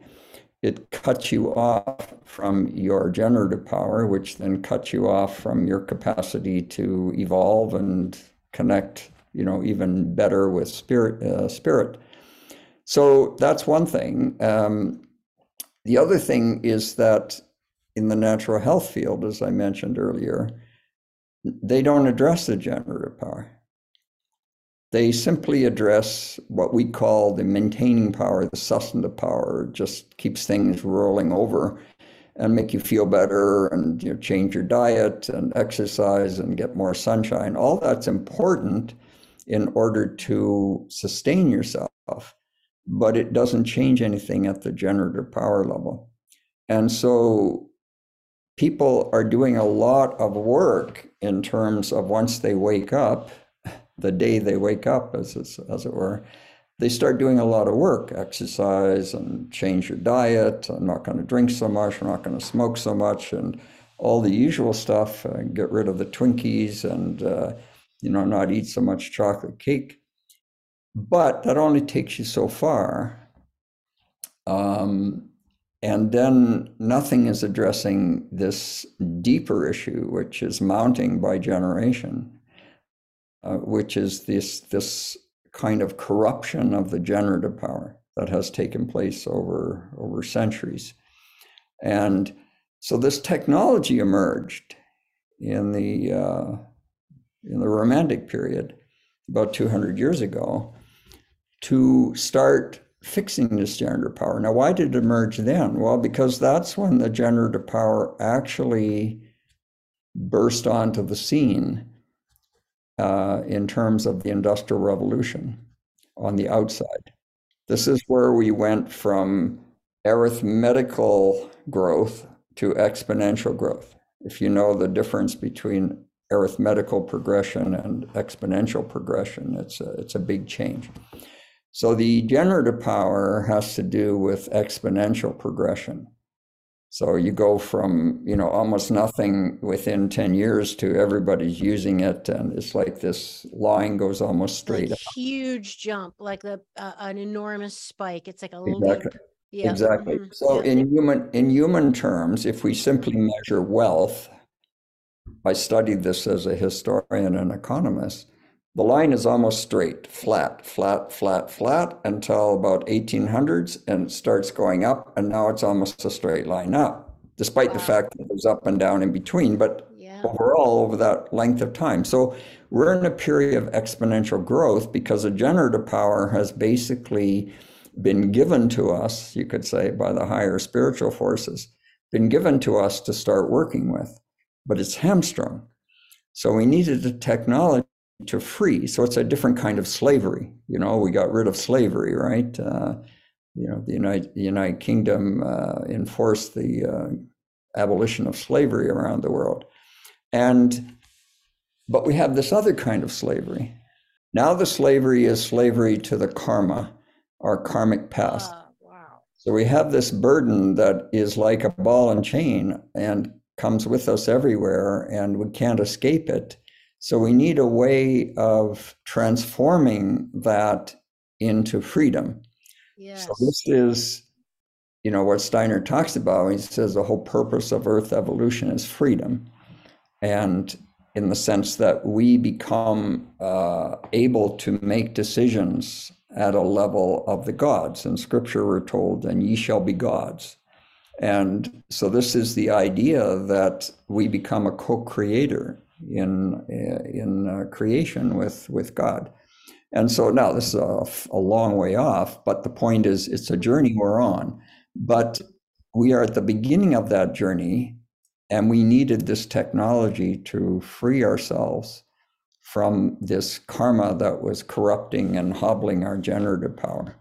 it cuts you off from your generative power, which then cuts you off from your capacity to evolve and connect, you know, even better with spirit. Uh, spirit. So that's one thing. Um, the other thing is that in the natural health field, as I mentioned earlier, they don't address the generative power. They simply address what we call the maintaining power, the sustenance power, just keeps things rolling over and make you feel better and you know, change your diet and exercise and get more sunshine. All that's important in order to sustain yourself, but it doesn't change anything at the generative power level. And so people are doing a lot of work in terms of once they wake up the day they wake up, as, as it were, they start doing a lot of work, exercise and change your diet. I'm not going to drink so much. I'm not going to smoke so much, and all the usual stuff. Uh, get rid of the Twinkies and uh, you know not eat so much chocolate cake. But that only takes you so far. Um, and then nothing is addressing this deeper issue, which is mounting by generation uh, which is this this kind of corruption of the generative power that has taken place over over centuries, and so this technology emerged in the uh, in the Romantic period about 200 years ago to start fixing this generative power. Now, why did it emerge then? Well, because that's when the generative power actually burst onto the scene uh, in terms of the Industrial Revolution on the outside. This is where we went from arithmetical growth to exponential growth. If you know the difference between arithmetical progression and exponential progression, it's a, it's a big change. So the generative power has to do with exponential progression. So you go from, you know, almost nothing within 10 years to everybody's using it. And it's like this line goes almost straight like up. Huge jump, like the, uh, an enormous spike. It's like a exactly. Yeah. Exactly. Mm-hmm. So yeah. in human in human terms, if we simply measure wealth, I studied this as a historian and economist the line is almost straight, flat, flat, flat, flat until about 1800s and it starts going up. And now it's almost a straight line up, despite wow. the fact that there's up and down in between, but yeah. overall over that length of time. So we're in a period of exponential growth because the generative power has basically been given to us, you could say, by the higher spiritual forces, been given to us to start working with, but it's hamstrung. So we needed a technology to free. So it's a different kind of slavery. You know, we got rid of slavery, right? Uh, you know, the United, the United Kingdom uh, enforced the uh, abolition of slavery around the world. And, but we have this other kind of slavery. Now the slavery is slavery to the karma, our karmic past. Wow. So we have this burden that is like a ball and chain and comes with us everywhere, and we can't escape it so we need a way of transforming that into freedom. Yes. So this is, you know, what Steiner talks about. He says the whole purpose of Earth evolution is freedom, and in the sense that we become uh, able to make decisions at a level of the gods. In Scripture, we're told, "And ye shall be gods." And so this is the idea that we become a co-creator in in uh, creation with with God. And so now this is a, a, long way off, but the point is it's a journey we're on. But we are at the beginning of that journey, And we needed this technology to free ourselves from this karma that was corrupting and hobbling our generative power.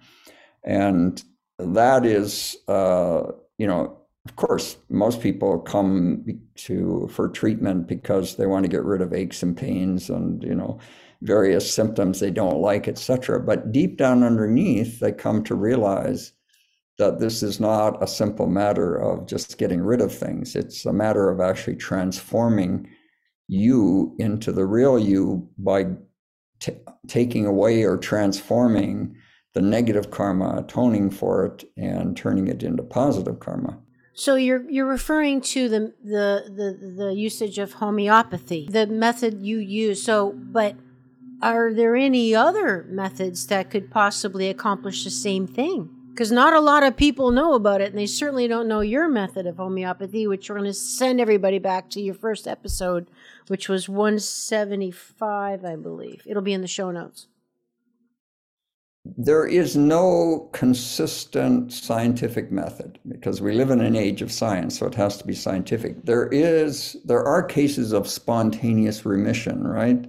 And that is, uh, you know, of course, most people come to for treatment because they want to get rid of aches and pains and you know various symptoms they don't like, etc. But deep down underneath, they come to realize that this is not a simple matter of just getting rid of things. It's a matter of actually transforming you into the real you by t- taking away or transforming the negative karma, atoning for it, and turning it into positive karma. So you're you're referring to the the the, the usage of homeopathy, the method you use. So, but are there any other methods that could possibly accomplish the same thing? Because not a lot of people know about it, and they certainly don't know your method of homeopathy, which we're going to send everybody back to your first episode, which was 175, I believe. It'll be in the show notes there is no consistent scientific method because we live in an age of science so it has to be scientific. There is there are cases of spontaneous remission right?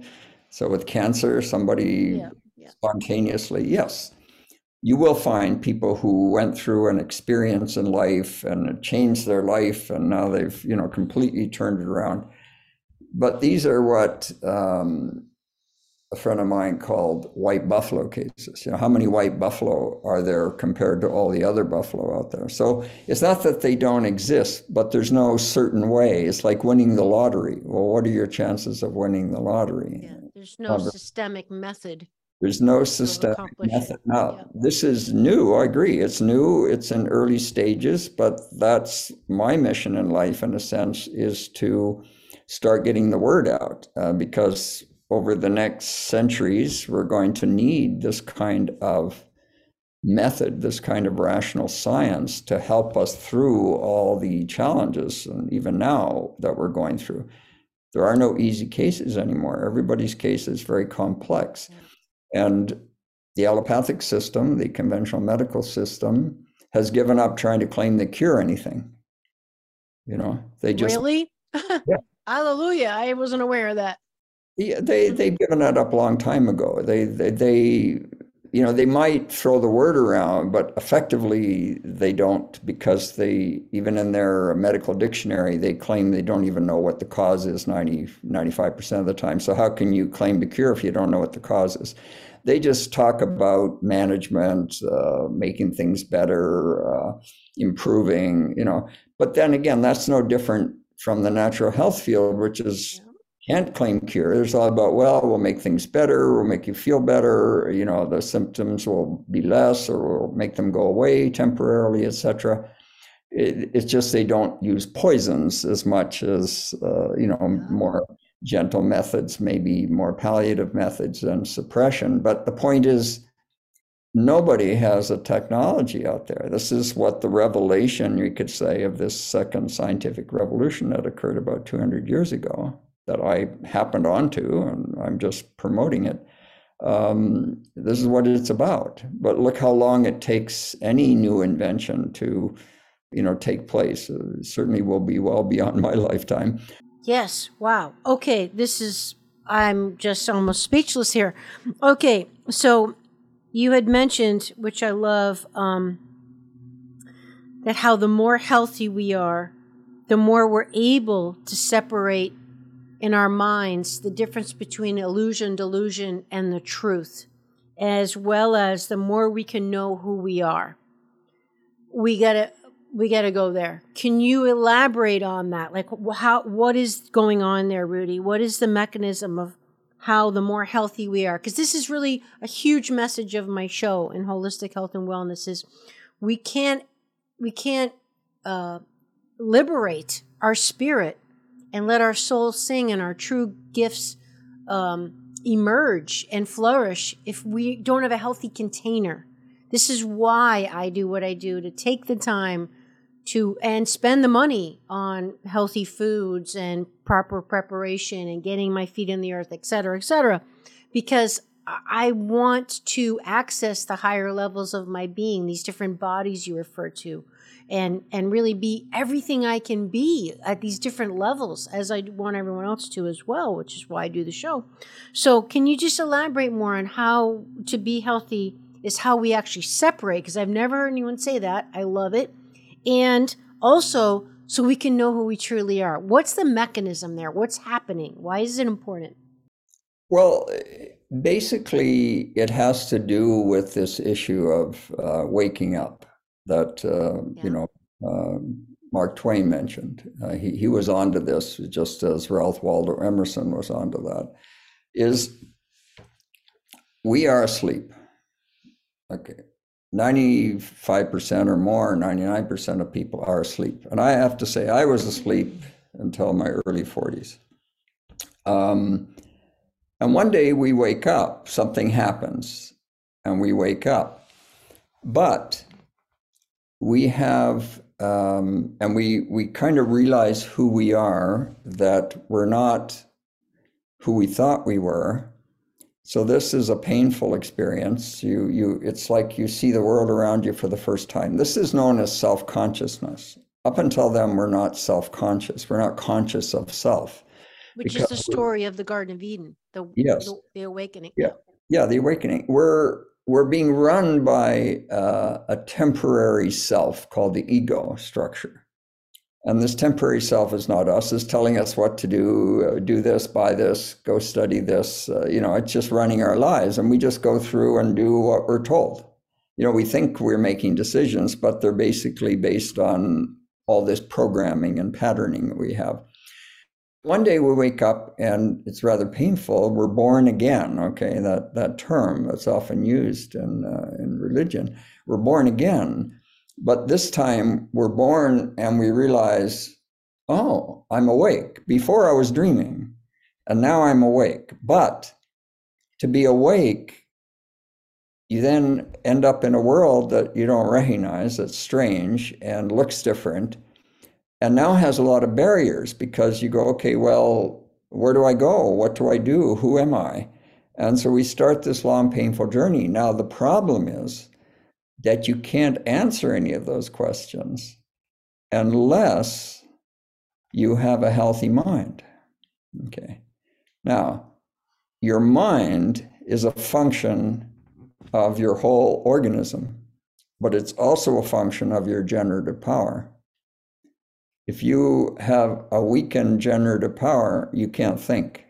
So with cancer somebody yeah, yeah. spontaneously yes. You will find people who went through an experience in life and it changed their life and now they've you know completely turned it around. But these are what um, a friend of mine called white buffalo cases. You know, how many white buffalo are there compared to all the other buffalo out there? So it's not that they don't exist, but there's no certain way. It's like winning the lottery. Well, what are your chances of winning the lottery? Yeah, there's no systemic method. There's no systemic method. Now, yeah. this is new. I agree. It's new. It's in early stages, but that's my mission in life, in a sense, is to start getting the word out uh, because over the next centuries, we're going to need this kind of method, this kind of rational science to help us through all the challenges, and even now that we're going through. There are no easy cases anymore. Everybody's case is very complex. And the allopathic system, the conventional medical system, has given up trying to claim they cure anything. You know, they just. Really? *laughs* yeah. Hallelujah. I wasn't aware of that. Yeah, they they've given that up a long time ago. They, they they you know they might throw the word around, but effectively they don't because they even in their medical dictionary they claim they don't even know what the cause is 90 95 percent of the time. So how can you claim to cure if you don't know what the cause is? They just talk about management, uh, making things better, uh, improving, you know. But then again, that's no different from the natural health field, which is can't claim cure. It's all about, well, we'll make things better, we'll make you feel better, you know, the symptoms will be less or we'll make them go away temporarily, etc. It, it's just they don't use poisons as much as, uh, you know, more gentle methods, maybe more palliative methods than suppression. But the point is, nobody has a technology out there. This is what the revelation, you could say, of this second scientific revolution that occurred about 200 years ago that I happened onto, and I'm just promoting it. Um, this is what it's about. But look how long it takes any new invention to, you know, take place. Uh, certainly will be well beyond *laughs* my lifetime. Yes. Wow. Okay. This is. I'm just almost speechless here. Okay. So you had mentioned, which I love, um, that how the more healthy we are, the more we're able to separate in our minds the difference between illusion, delusion, and the truth, as well as the more we can know who we are. We gotta we gotta go there. Can you elaborate on that? Like how what is going on there, Rudi? What is the mechanism of how the more healthy we are? Because this is really a huge message of my show in holistic health and wellness is we can't we can't uh, liberate our spirit and let our souls sing and our true gifts um, emerge and flourish if we don't have a healthy container. This is why I do what I do to take the time to and spend the money on healthy foods and proper preparation and getting my feet in the earth, et cetera, et cetera. Because I want to access the higher levels of my being, these different bodies you refer to, and and really be everything I can be at these different levels as I want everyone else to as well, which is why I do the show. So, can you just elaborate more on how to be healthy is how we actually separate because I've never heard anyone say that. I love it. And also so we can know who we truly are. What's the mechanism there? What's happening? Why is it important? Well, basically, it has to do with this issue of uh, waking up that, uh, yeah. you know, uh, Mark Twain mentioned. Uh, he, he was onto this just as Ralph Waldo Emerson was onto that. Is we are asleep. Okay. 95% or more, 99% of people are asleep. And I have to say, I was asleep until my early 40s. Um, and one day we wake up, something happens, and we wake up. But we have, um, and we, we kind of realize who we are, that we're not who we thought we were. So this is a painful experience. You, you, it's like you see the world around you for the first time. This is known as self-consciousness. Up until then, we're not self-conscious. We're not conscious of self. Which is the story of the Garden of Eden. The yes, the, the awakening. Yeah, yeah, the awakening. We're we're being run by uh, a temporary self called the ego structure. And this temporary self is not us, is telling us what to do, uh, do this, buy this, go study this. Uh, you know, it's just running our lives. And we just go through and do what we're told. You know, we think we're making decisions, but they're basically based on all this programming and patterning that we have. One day we wake up and it's rather painful. We're born again. Okay, that that term that's often used in uh, in religion. We're born again, but this time we're born and we realize, oh, I'm awake. Before I was dreaming, and now I'm awake. But to be awake, you then end up in a world that you don't recognize, that's strange and looks different, and now has a lot of barriers because you go, okay, well, where do I go? What do I do? Who am I? And so we start this long, painful journey. Now, the problem is that you can't answer any of those questions unless you have a healthy mind. Okay. Now, your mind is a function of your whole organism, but it's also a function of your generative power. If you have a weakened generative power, you can't think.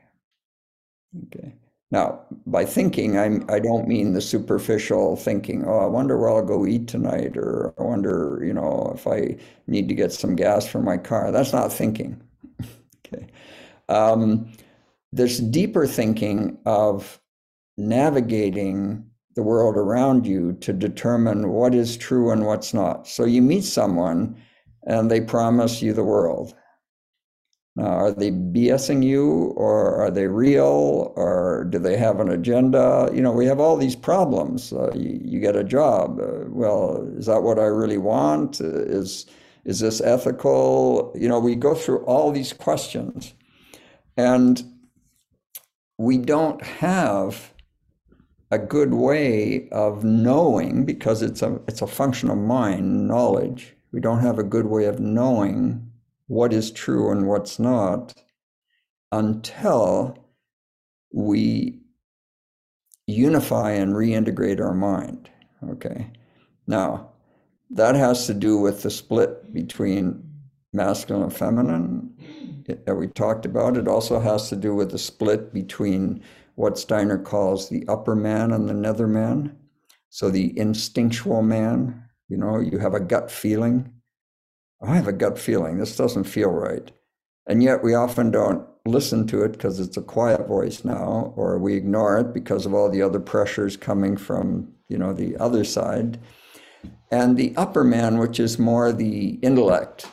Okay. Now, by thinking, I'm, I don't mean the superficial thinking, oh, I wonder where I'll go eat tonight, or I wonder, you know, if I need to get some gas for my car. That's not thinking. *laughs* okay. Um, there's deeper thinking of navigating the world around you to determine what is true and what's not. So you meet someone and they promise you the world. Now, are they BSing you or are they real or do they have an agenda? You know, we have all these problems. Uh, you, you, get a job. Uh, well, is that what I really want? Uh, is, is this ethical? You know, we go through all these questions and we don't have a good way of knowing because it's a, it's a function of mind, knowledge. We don't have a good way of knowing what is true and what's not until we unify and reintegrate our mind. Okay. Now, that has to do with the split between masculine and feminine that we talked about. It also has to do with the split between what Steiner calls the upper man and the nether man. So, the instinctual man, you know, you have a gut feeling I have a gut feeling this doesn't feel right. And yet we often don't listen to it because it's a quiet voice now, or we ignore it because of all the other pressures coming from, you know, the other side. And the upper man, which is more the intellect,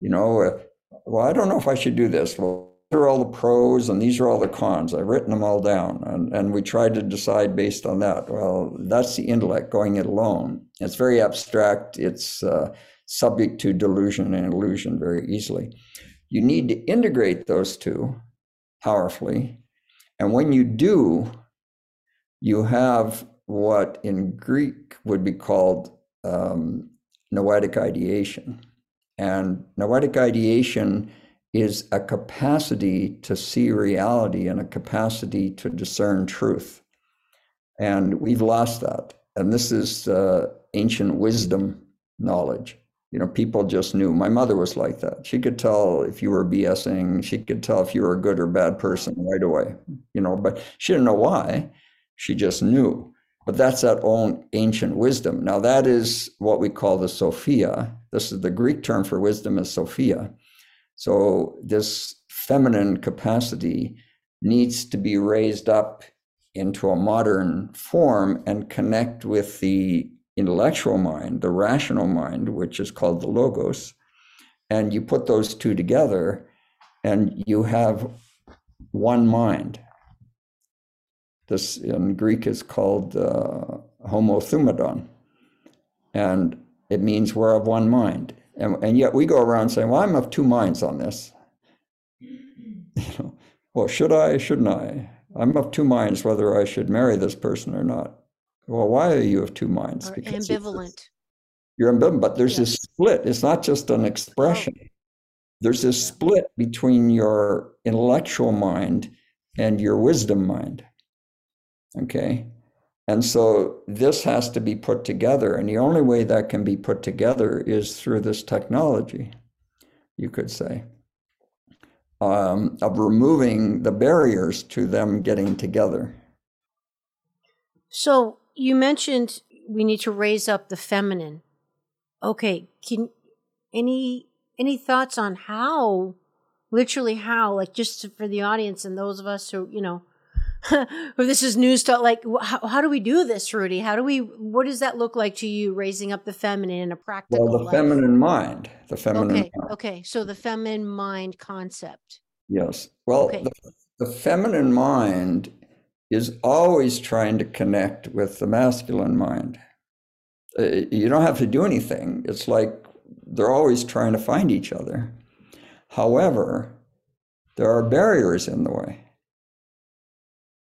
you know, uh, well, I don't know if I should do this. Well, are all the pros and these are all the cons. I've written them all down. And, and we tried to decide based on that. Well, that's the intellect going it alone. It's very abstract. It's, uh, subject to delusion and illusion very easily. You need to integrate those two powerfully. And when you do, you have what in Greek would be called um, noetic ideation. And noetic ideation is a capacity to see reality and a capacity to discern truth. And we've lost that. And this is uh, ancient wisdom knowledge. You know, people just knew. My mother was like that. She could tell if you were BSing, she could tell if you were a good or bad person right away, you know, but she didn't know why. She just knew. But that's that own ancient wisdom. Now, that is what we call the Sophia. This is the Greek term for wisdom is Sophia. So, this feminine capacity needs to be raised up into a modern form and connect with the intellectual mind, the rational mind, which is called the logos. And you put those two together and you have one mind. This in Greek is called uh. And it means we're of one mind. And, and yet we go around saying, well, I'm of two minds on this. *laughs* You know, well, should I, shouldn't I? I'm of two minds whether I should marry this person or not. Well, why are you of two minds? Or because ambivalent. You're ambivalent, but there's yes. this split. It's not just an expression. Oh. There's this split between your intellectual mind and your wisdom mind. Okay. And so this has to be put together. And the only way that can be put together is through this technology, you could say, um, of removing the barriers to them getting together. So you mentioned we need to raise up the feminine. Okay, can any any thoughts on how literally how like just for the audience and those of us who, you know, *laughs* this is news to like how, how do we do this Rudi how do we what does that look like to you raising up the feminine in a practical well the life? feminine mind the feminine okay mind. okay so the feminine mind concept yes well okay. the, the feminine mind is always trying to connect with the masculine mind. Uh, you don't have to do anything. It's like they're always trying to find each other. However, there are barriers in the way.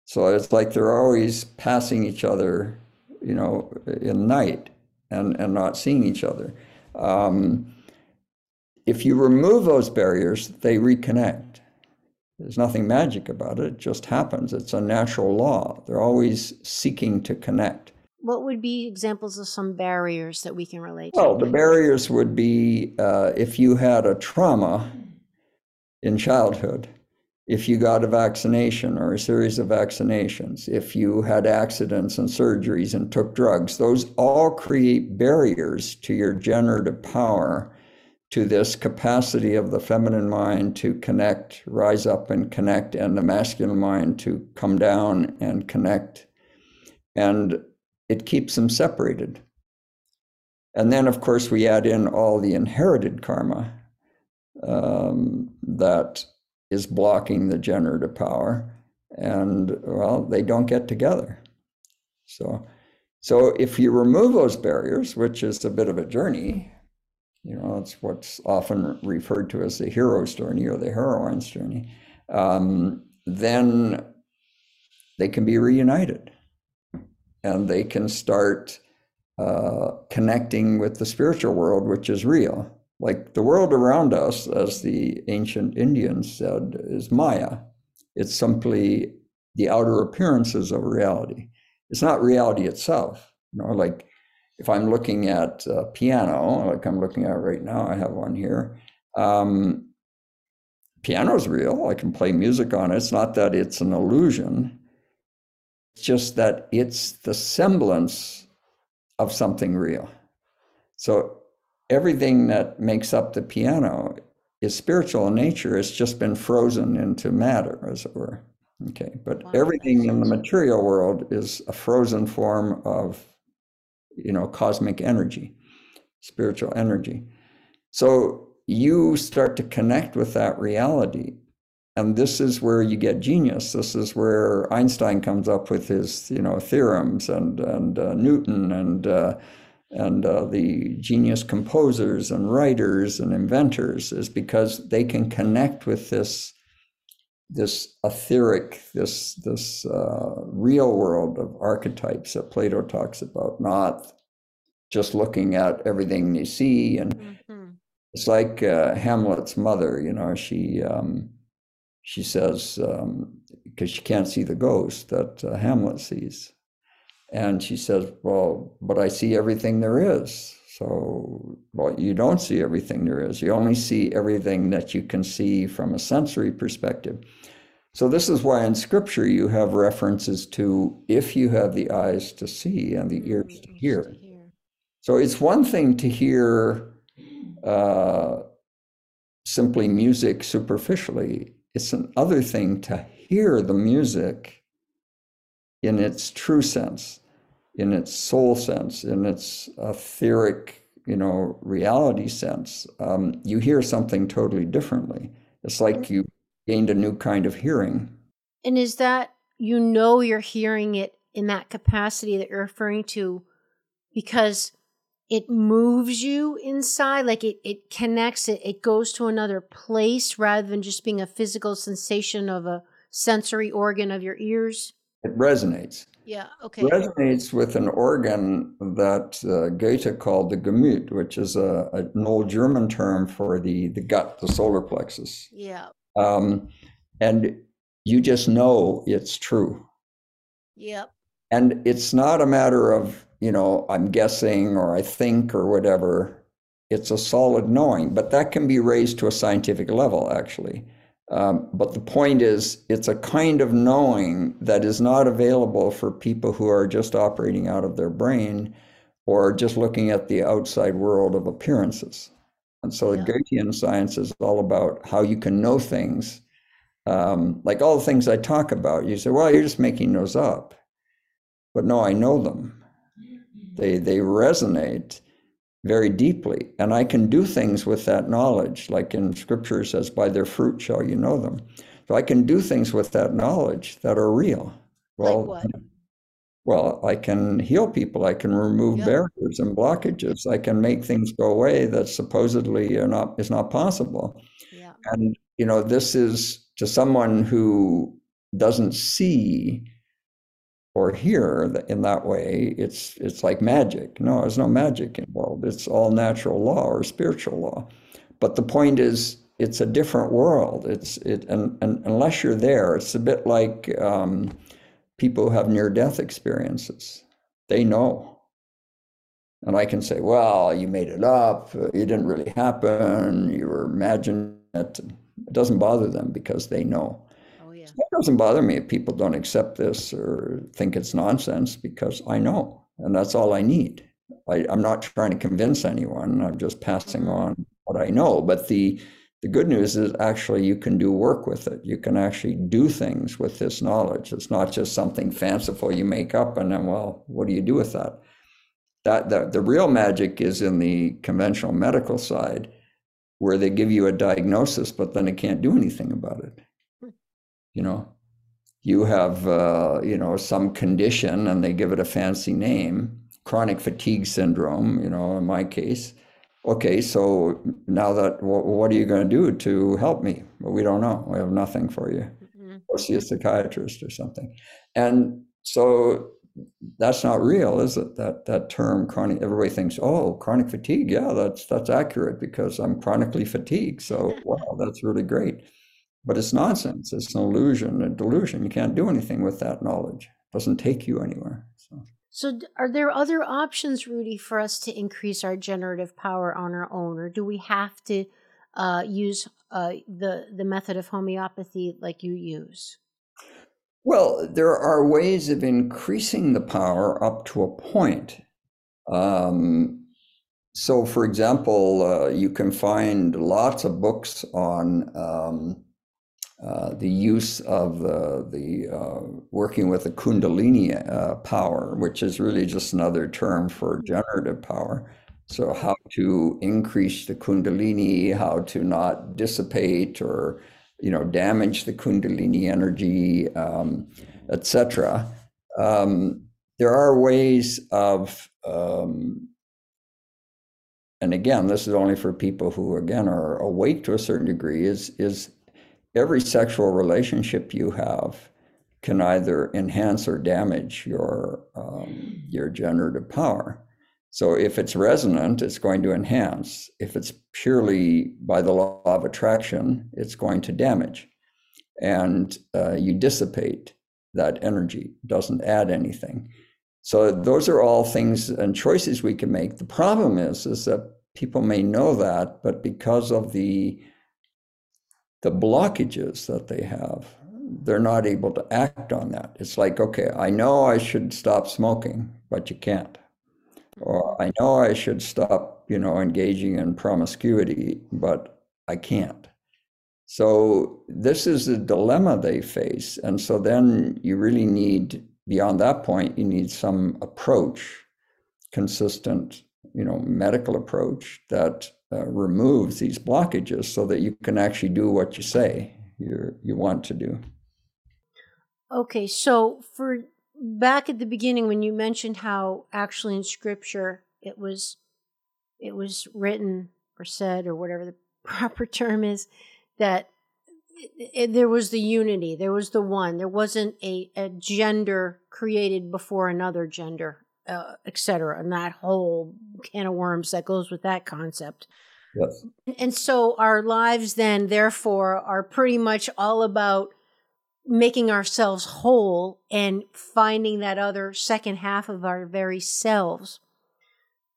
So it's like they're always passing each other, you know, in night and, and not seeing each other. Um, if you remove those barriers, they reconnect. There's nothing magic about it. It just happens. It's a natural law. They're always seeking to connect. What would be examples of some barriers that we can relate to? Well, the barriers would be uh, if you had a trauma in childhood, if you got a vaccination or a series of vaccinations, if you had accidents and surgeries and took drugs, those all create barriers to your generative power to this capacity of the feminine mind to connect, rise up and connect, and the masculine mind to come down and connect. And it keeps them separated. And then, of course, we add in all the inherited karma um, that is blocking the generative power. And, well, they don't get together. So, so if you remove those barriers, which is a bit of a journey, you know, it's what's often referred to as the hero's journey or the heroine's journey. Um, then they can be reunited and they can start uh, connecting with the spiritual world, which is real. Like the world around us, as the ancient Indians said, is Maya. It's simply the outer appearances of reality. It's not reality itself. You know, like if I'm looking at a piano, like I'm looking at right now, I have one here. Um, piano's real. I can play music on it. It's not that it's an illusion. It's just that it's the semblance of something real. So everything that makes up the piano is spiritual in nature. It's just been frozen into matter, as it were. Okay, but wow, everything in the material world is a frozen form of you know, cosmic energy, spiritual energy. So you start to connect with that reality. And this is where you get genius. This is where Einstein comes up with his, you know, theorems, and and uh, Newton, and uh, and uh, the genius composers and writers and inventors, is because they can connect with this this etheric, this this uh, real world of archetypes that Plato talks about, not just looking at everything you see. And mm-hmm. it's like uh, Hamlet's mother, you know, she um, she says because um, she can't see the ghost that uh, Hamlet sees, and she says, "Well, but I see everything there is." So, well, you don't see everything there is. You only see everything that you can see from a sensory perspective. So, this is why in scripture you have references to if you have the eyes to see and the ears to hear. So, it's one thing to hear uh, simply music superficially, it's another thing to hear the music in its true sense in its soul sense, in its etheric, you know, reality sense, um, you hear something totally differently. It's like you gained a new kind of hearing. And is that you know you're hearing it in that capacity that you're referring to because it moves you inside, like it, it connects, it, it goes to another place rather than just being a physical sensation of a sensory organ of your ears? It resonates. Yeah, okay. Resonates with an organ that uh, Goethe called the Gemüt, which is a, a, an old German term for the, the gut, the solar plexus. Yeah. Um, and you just know it's true. Yep. And it's not a matter of, you know, I'm guessing or I think or whatever. It's a solid knowing, but that can be raised to a scientific level, actually. Um, but the point is, it's a kind of knowing that is not available for people who are just operating out of their brain or just looking at the outside world of appearances. And so yeah. the Goethean science is all about how you can know things. Um, like all the things I talk about, you say, well, you're just making those up. But no, I know them. They, they resonate very deeply. And I can do things with that knowledge, like in scripture says, by their fruit shall you know them. So I can do things with that knowledge that are real. Well, like well, I can heal people. I can remove yep. barriers and blockages. I can make things go away that supposedly are not is not possible. Yeah. And you know, this is to someone who doesn't see or hear in that way, it's it's like magic. No, there's no magic involved. It's all natural law or spiritual law. But the point is, it's a different world. It's it, and, and unless you're there, it's a bit like um, people who have near-death experiences. They know, and I can say, "Well, you made it up. It didn't really happen. You were imagining it." It doesn't bother them because they know. It doesn't bother me if people don't accept this or think it's nonsense because I know, and that's all I need. I, am not trying to convince anyone. I'm just passing mm-hmm. on what I know. But the the good news is actually you can do work with it. You can actually do things with this knowledge. It's not just something fanciful you make up and then, well, what do you do with that? That the, the real magic is in the conventional medical side, where they give you a diagnosis, but then they can't do anything about it you know you have uh, you know some condition and they give it a fancy name chronic fatigue syndrome you know in my case. Okay so now that what are you going to do to help me? Well, we don't know. We have nothing for you. Mm-hmm. go see a psychiatrist or something. And so that's not real is it? That that term chronic everybody thinks oh chronic fatigue. Yeah that's that's accurate because i'm chronically fatigued. So *laughs* wow that's really great but it's nonsense. It's an illusion, a delusion. You can't do anything with that knowledge. It doesn't take you anywhere. So. So, are there other options, Rudi, for us to increase our generative power on our own, or do we have to uh, use uh, the the method of homeopathy like you use? Well, there are ways of increasing the power up to a point. Um, so, for example, uh, you can find lots of books on um, uh, the use of the, the uh, working with the Kundalini uh, power, which is really just another term for generative power. So, how to increase the Kundalini, how to not dissipate or you know damage the Kundalini energy, um, etc. Um, there are ways of um, and again, this is only for people who again are awake to a certain degree. Is is every sexual relationship you have can either enhance or damage your um, your generative power. So if it's resonant, it's going to enhance. If it's purely by the law of attraction, it's going to damage, and uh, you dissipate that energy. Doesn't add anything. So those are all things and choices we can make. The problem is, is that people may know that, but because of the the blockages that they have, they're not able to act on that. It's like, okay, I know I should stop smoking, but you can't. Or I know I should stop, you know, engaging in promiscuity, but I can't. So this is the dilemma they face. And so then you really need, beyond that point, you need some approach, consistent, you know, medical approach that uh, removes these blockages so that you can actually do what you say you you want to do. Okay, so for back at the beginning when you mentioned how actually in scripture it was it was written or said or whatever the *laughs* proper term is that it, it, there was the unity there was the one there wasn't a, a gender created before another gender uh, etc and that whole can of worms that goes with that concept yes and so our lives then therefore are pretty much all about making ourselves whole and finding that other second half of our very selves.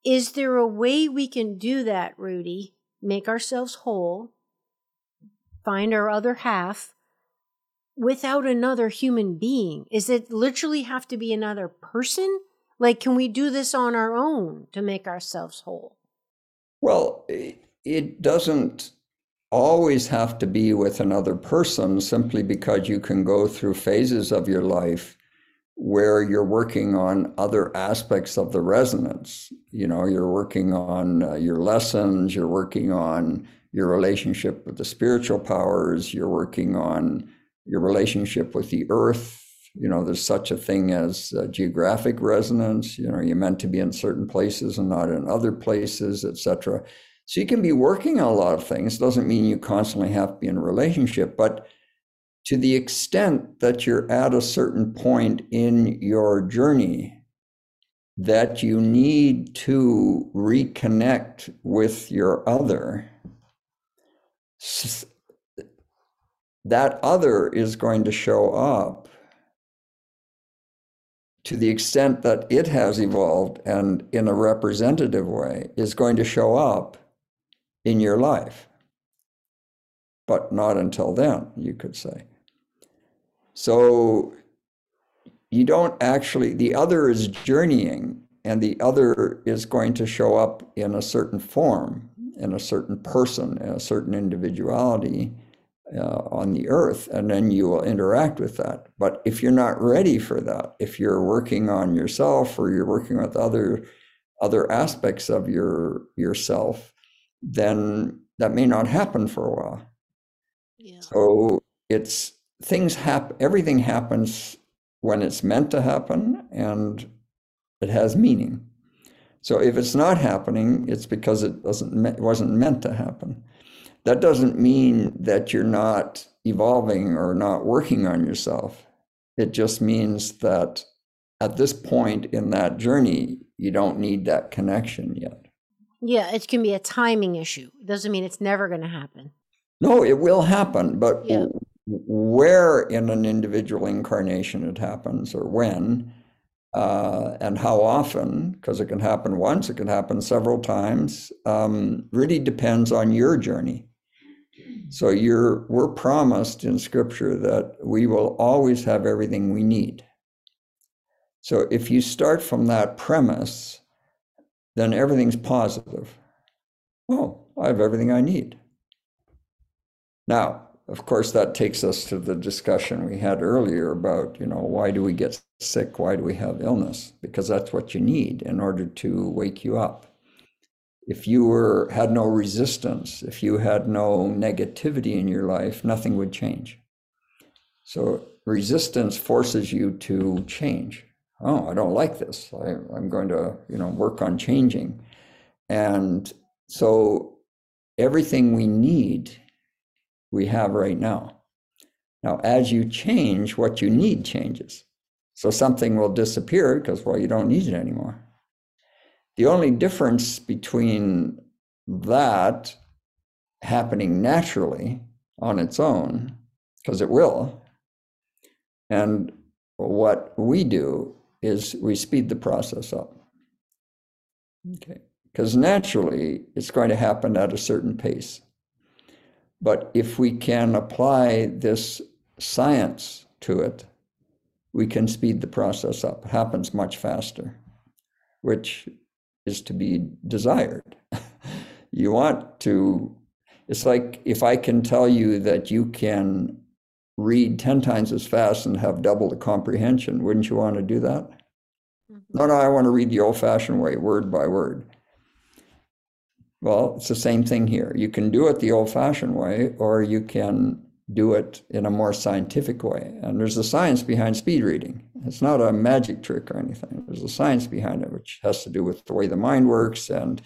Is there a way we can do that, Rudi? Make ourselves whole, find our other half without another human being? Is it literally have to be another person? Like, can we do this on our own to make ourselves whole? Well, it doesn't always have to be with another person simply because you can go through phases of your life where you're working on other aspects of the resonance. You know, you're working on uh, your lessons, you're working on your relationship with the spiritual powers, you're working on your relationship with the earth. You know, there's such a thing as uh, geographic resonance. You know, you're meant to be in certain places and not in other places, etc. So you can be working on a lot of things. Doesn't mean you constantly have to be in a relationship, but to the extent that you're at a certain point in your journey that you need to reconnect with your other, that other is going to show up to the extent that it has evolved and in a representative way is going to show up in your life. But not until then, you could say. So you don't actually, the other is journeying, and the other is going to show up in a certain form, in a certain person, in a certain individuality uh, on the earth, and then you will interact with that. But if you're not ready for that, if you're working on yourself or you're working with other other aspects of your yourself, then that may not happen for a while. Yeah. So it's things happen, everything happens when it's meant to happen and it has meaning. So if it's not happening, it's because it doesn't it wasn't meant to happen. That doesn't mean that you're not evolving or not working on yourself. It just means that at this point in that journey, you don't need that connection yet. Yeah, it can be a timing issue. It doesn't mean it's never going to happen. No, it will happen, but yeah. where in an individual incarnation it happens or when uh, and how often, because it can happen once, it can happen several times, um, really depends on your journey. So you're we're promised in scripture that we will always have everything we need. So if you start from that premise, then everything's positive. Oh, I have everything I need. Now, of course, that takes us to the discussion we had earlier about, you know, why do we get sick? Why do we have illness? Because that's what you need in order to wake you up. If you were had no resistance, if you had no negativity in your life, nothing would change. So resistance forces you to change oh, I don't like this. I, I'm going to, you know, work on changing. And so everything we need, we have right now. Now, as you change, what you need changes. So something will disappear because, well, you don't need it anymore. The only difference between that happening naturally on its own, because it will, and what we do is we speed the process up. Okay. Because naturally it's going to happen at a certain pace. But if we can apply this science to it, we can speed the process up. It happens much faster, which is to be desired. you want to, it's like if I can tell you that you can read 10 times as fast and have double the comprehension, wouldn't you want to do that? Mm-hmm. No, no, I want to read the old fashioned way, word by word. Well, it's the same thing here. You can do it the old fashioned way, or you can do it in a more scientific way. And there's a science behind speed reading. It's not a magic trick or anything. There's a science behind it, which has to do with the way the mind works and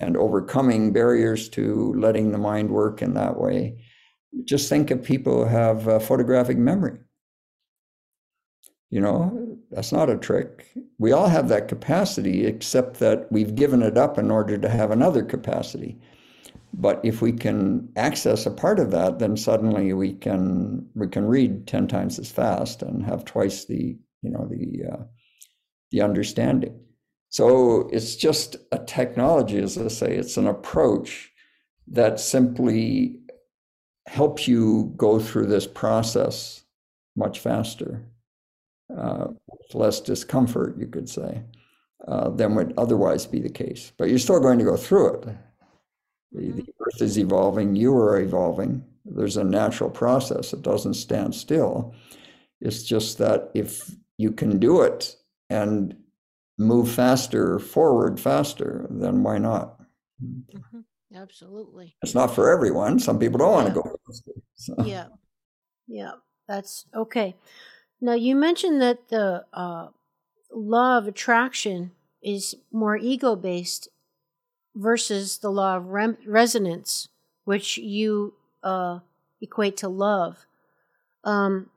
and overcoming barriers to letting the mind work in that way. Just think of people who have photographic memory. You know, that's not a trick. We all have that capacity, except that we've given it up in order to have another capacity. But if we can access a part of that, then suddenly we can we can read ten times as fast and have twice the you know the uh, the understanding. So it's just a technology, as I say, it's an approach that simply helps you go through this process much faster, uh, less discomfort, you could say, uh, than would otherwise be the case. But you're still going to go through it. The, the earth is evolving, you are evolving. There's a natural process, it doesn't stand still. It's just that if you can do it and move faster, forward faster, then why not? Mm-hmm. Absolutely. It's not for everyone. Some people don't want to go faster. So. Yeah. Yeah. That's okay. Now, you mentioned that the uh, law of attraction is more ego based versus the law of rem- resonance, which you uh, equate to love. Um,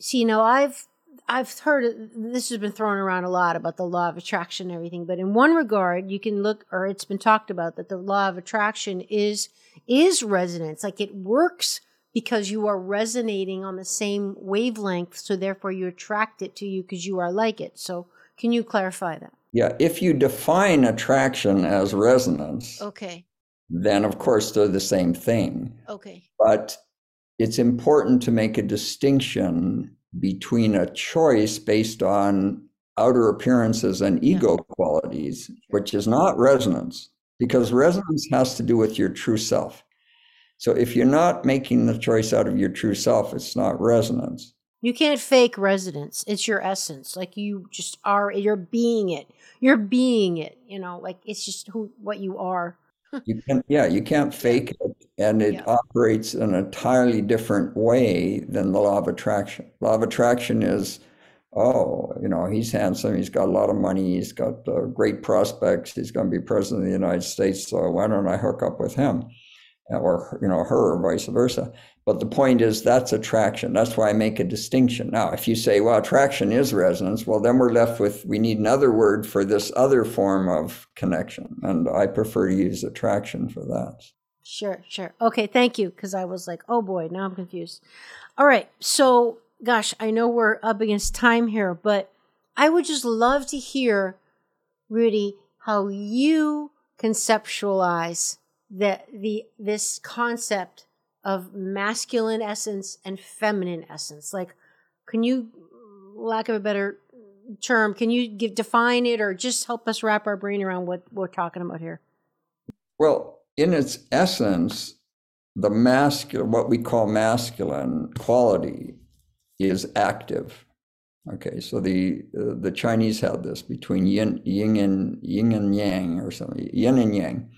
see, now I've I've heard this has been thrown around a lot about the law of attraction and everything, but in one regard, you can look, or it's been talked about that the law of attraction is is resonance, like it works because you are resonating on the same wavelength, so therefore you attract it to you because you are like it. So, can you clarify that? Yeah, if you define attraction as resonance, okay, then of course they're the same thing. Okay, but it's important to make a distinction between a choice based on outer appearances and ego yeah. qualities, which is not resonance, because resonance has to do with your true self. So if you're not making the choice out of your true self, it's not resonance. You can't fake resonance. It's your essence. Like you just are, you're being it. You're being it, you know, like it's just who, what you are. you can yeah, you can't *laughs* fake it and it yeah. operates in an entirely different way than the law of attraction. Law of attraction is, oh, you know, he's handsome, he's got a lot of money, he's got uh, great prospects, he's going to be president of the United States, so why don't I hook up with him, or you know, her, or vice versa. But the point is that's attraction. That's why I make a distinction. Now, if you say, well, attraction is resonance, well, then we're left with we need another word for this other form of connection, and I prefer to use attraction for that. Sure, sure. Okay, thank you. Because I was like, oh boy, now I'm confused. All right. So, gosh, I know we're up against time here, but I would just love to hear, Rudi, how you conceptualize that the this concept of masculine essence and feminine essence. Like, can you, lack of a better term, can you give define it or just help us wrap our brain around what we're talking about here? Well, in its essence, the masculine, what we call masculine quality, is active. Okay, so the uh, the Chinese had this between yin, yin and yin and yang or something, yin and yang.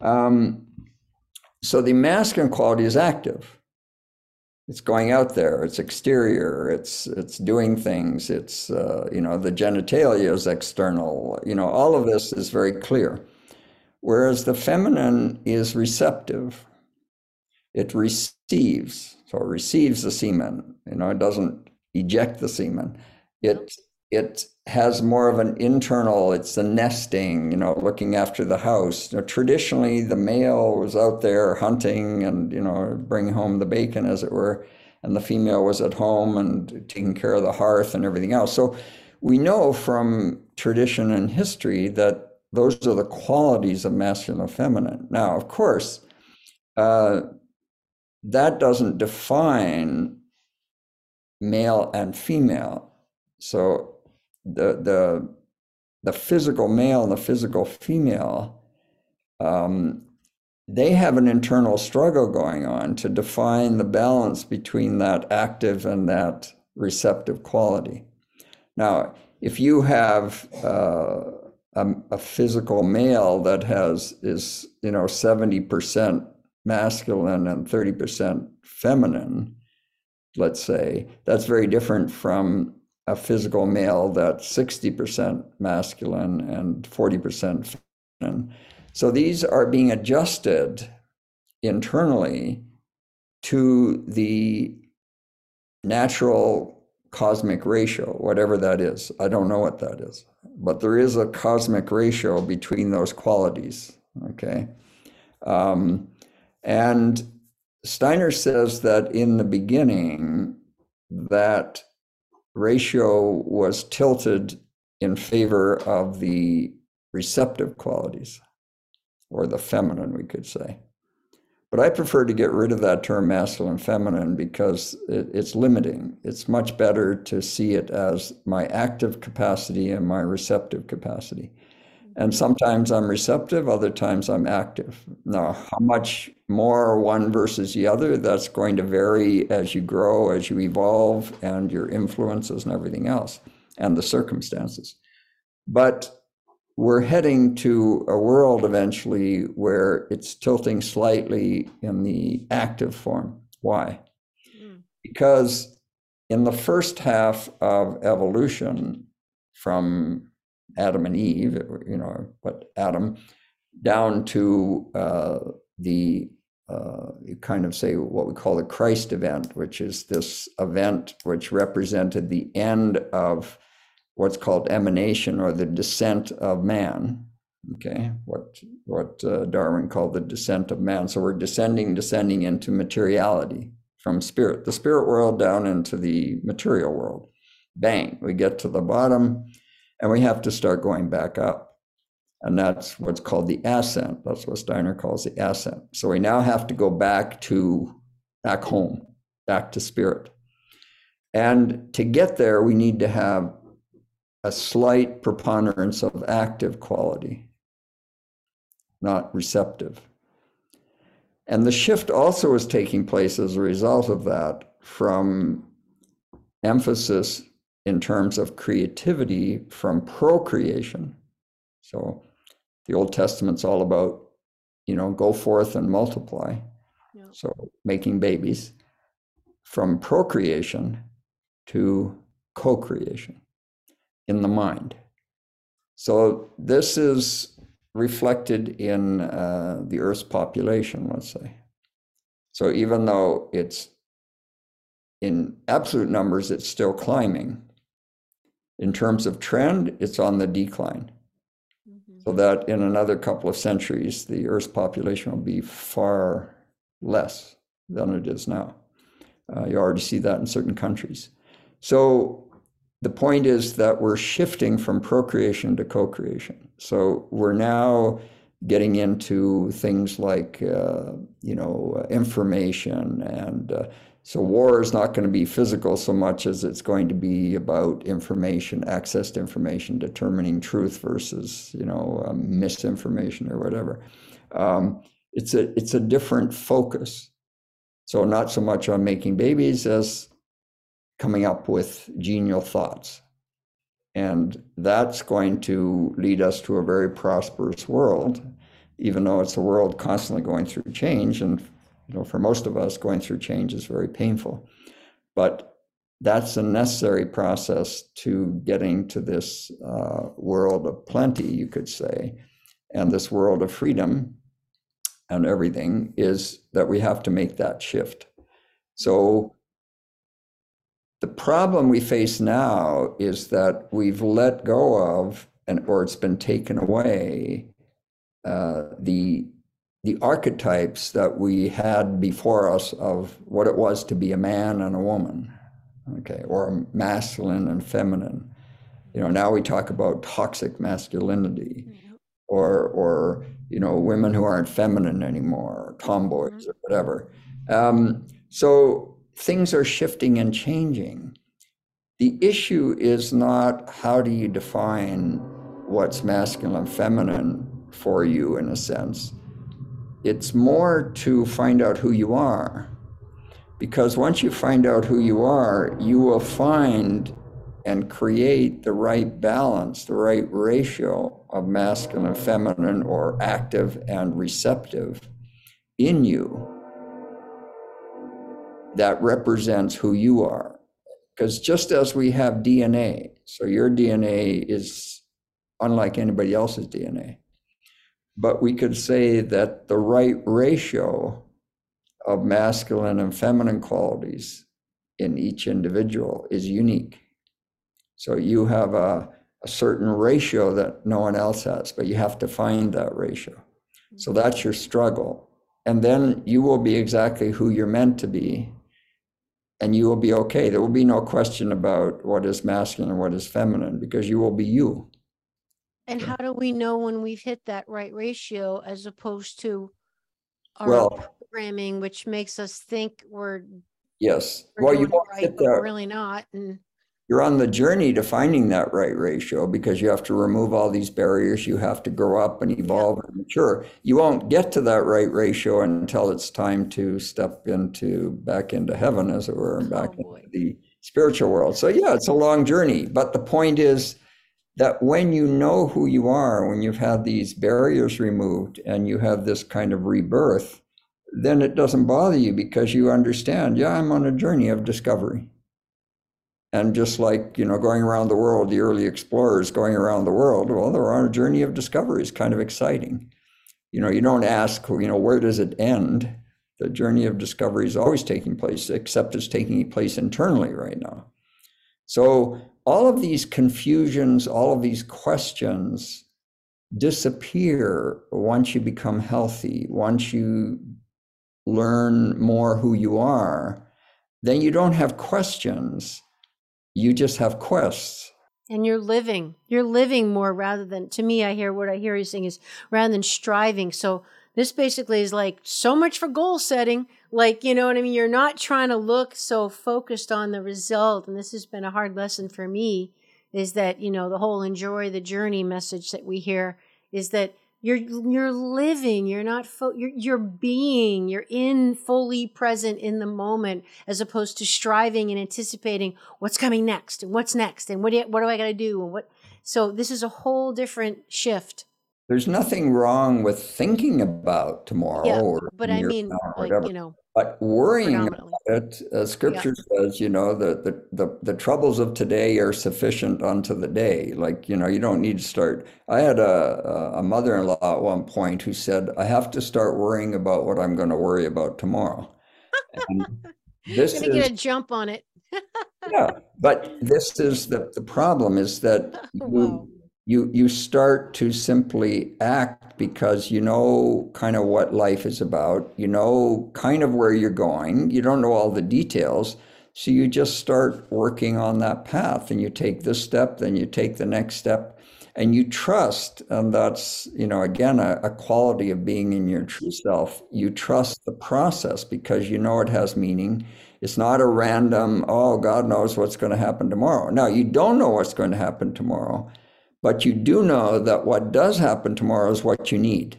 Um, so the masculine quality is active. It's going out there. It's exterior. It's it's doing things. It's uh, you know the genitalia is external. You know all of this is very clear. Whereas the feminine is receptive, it receives. So it receives the semen. You know, it doesn't eject the semen. It it has more of an internal. It's the nesting. You know, looking after the house. Traditionally, the male was out there hunting and you know bringing home the bacon, as it were, and the female was at home and taking care of the hearth and everything else. So we know from tradition and history that those are the qualities of masculine and feminine. Now, of course, uh, that doesn't define male and female. So the the the physical male and the physical female, um, they have an internal struggle going on to define the balance between that active and that receptive quality. Now, if you have uh, a, a, physical male that has is you know seventy percent masculine and thirty percent feminine, let's say, that's very different from a physical male that's sixty percent masculine and forty percent feminine. So these are being adjusted internally to the natural cosmic ratio, whatever that is. I don't know what that is, but there is a cosmic ratio between those qualities. Okay. Um, and Steiner says that in the beginning, that ratio was tilted in favor of the receptive qualities, or the feminine, we could say. But I prefer to get rid of that term masculine feminine because it, it's limiting. It's much better to see it as my active capacity and my receptive capacity. And sometimes I'm receptive, other times I'm active. Now, how much more one versus the other, that's going to vary as you grow, as you evolve, and your influences and everything else, and the circumstances. But we're heading to a world eventually where it's tilting slightly in the active form. Why? Mm. Because in the first half of evolution, from Adam and Eve, you know, but Adam, down to uh, the uh, you kind of say what we call the Christ event, which is this event which represented the end of what's called emanation or the descent of man. Okay, what what uh, Darwin called the descent of man. So we're descending, descending into materiality from spirit, the spirit world down into the material world. Bang, we get to the bottom, and we have to start going back up. And that's what's called the ascent. That's what Steiner calls the ascent. So we now have to go back to back home, back to spirit. And to get there, we need to have a slight preponderance of active quality, not receptive. And the shift also is taking place as a result of that from emphasis in terms of creativity from procreation. So the Old Testament's all about, you know, go forth and multiply. Yeah. So making babies from procreation to co creation in the mind. So this is reflected in uh, the Earth's population, let's say. So even though it's in absolute numbers, it's still climbing. In terms of trend, it's on the decline. Mm-hmm. So that in another couple of centuries, the Earth's population will be far less than it is now. Uh, you already see that in certain countries. So the point is that we're shifting from procreation to co-creation. So we're now getting into things like uh, you know information and uh, so war is not going to be physical so much as it's going to be about information access to information determining truth versus you know um, misinformation or whatever um, it's a it's a different focus so not so much on making babies as coming up with genial thoughts. And that's going to lead us to a very prosperous world, even though it's a world constantly going through change. And you know, for most of us, going through change is very painful. But that's a necessary process to getting to this uh, world of plenty, you could say. And this world of freedom and everything is that we have to make that shift. So the problem we face now is that we've let go of, and or it's been taken away, uh, the the archetypes that we had before us of what it was to be a man and a woman, okay, or masculine and feminine. You know, now we talk about toxic masculinity, or or you know, women who aren't feminine anymore, or tomboys mm-hmm. or whatever. Um, so things are shifting and changing. The issue is not how do you define what's masculine and feminine for you in a sense it's more to find out who you are. Because once you find out who you are, you will find and create the right balance, the right ratio of masculine and feminine or active and receptive in you that represents who you are. Because just as we have DNA, so your DNA is unlike anybody else's DNA but we could say that the right ratio of masculine and feminine qualities in each individual is unique. So you have a, a, certain ratio that no one else has, but you have to find that ratio. So mm-hmm. that's your struggle. And then you will be exactly who you're meant to be. And you will be okay. There will be no question about what is masculine and what is feminine because you will be you. And how do we know when we've hit that right ratio as opposed to our Well, programming, which makes us think we're, yes. we're Well, you doing won't right, but we're that. really not. And You're on the journey to finding that right ratio because you have to remove all these barriers. You have to grow up and evolve and mature. You won't get to that right ratio until it's time to step into back into heaven, as it were, and oh, back Oh, boy. into the spiritual world. So yeah, it's a long journey. But the point is that when you know who you are, when you've had these barriers removed and you have this kind of rebirth, then it doesn't bother you because you understand, yeah, I'm on a journey of discovery. And just like, you know, going around the world, the early explorers going around the world, well, they're on a journey of discovery. It's kind of exciting. You know, you don't ask, you know, where does it end? The journey of discovery is always taking place, except it's taking place internally right now. So all of these confusions, all of these questions disappear once you become healthy, once you learn more who you are, then you don't have questions. You just have quests. and you're living, you're living more rather than, to me, I hear what I hear you saying is rather than striving. So this basically is like so much for goal setting. Like, you know what I mean? You're not trying to look so focused on the result. And this has been a hard lesson for me is that, you know, the whole enjoy the journey message that we hear is that you're you're living you're not fo- you're, you're being you're in fully present in the moment as opposed to striving and anticipating what's coming next and what's next and what do, what do i got to do and what so this is a whole different shift There's nothing wrong with thinking about tomorrow Yeah, or but i mean from now like whatever. you know But worrying about it, uh, scripture says, you know, the, the, the, the troubles of today are sufficient unto the day. Like, you know, you don't need to start. I had a, a mother in law at one point who said, I have to start worrying about what I'm going to worry about tomorrow. And *laughs* this gonna get a jump on it yeah, but *laughs* this is the, the problem is that *laughs* wow you, you, you start to simply act because you know kind of what life is about, you know kind of where you're going, you don't know all the details. So you just start working on that path and you take this step, then you take the next step and you trust. And that's, you know, again, a, a quality of being in your true self. You trust the process because you know it has meaning. It's not a random, oh, God knows what's going to happen tomorrow. Now, you don't know what's going to happen tomorrow, but you do know that what does happen tomorrow is what you need.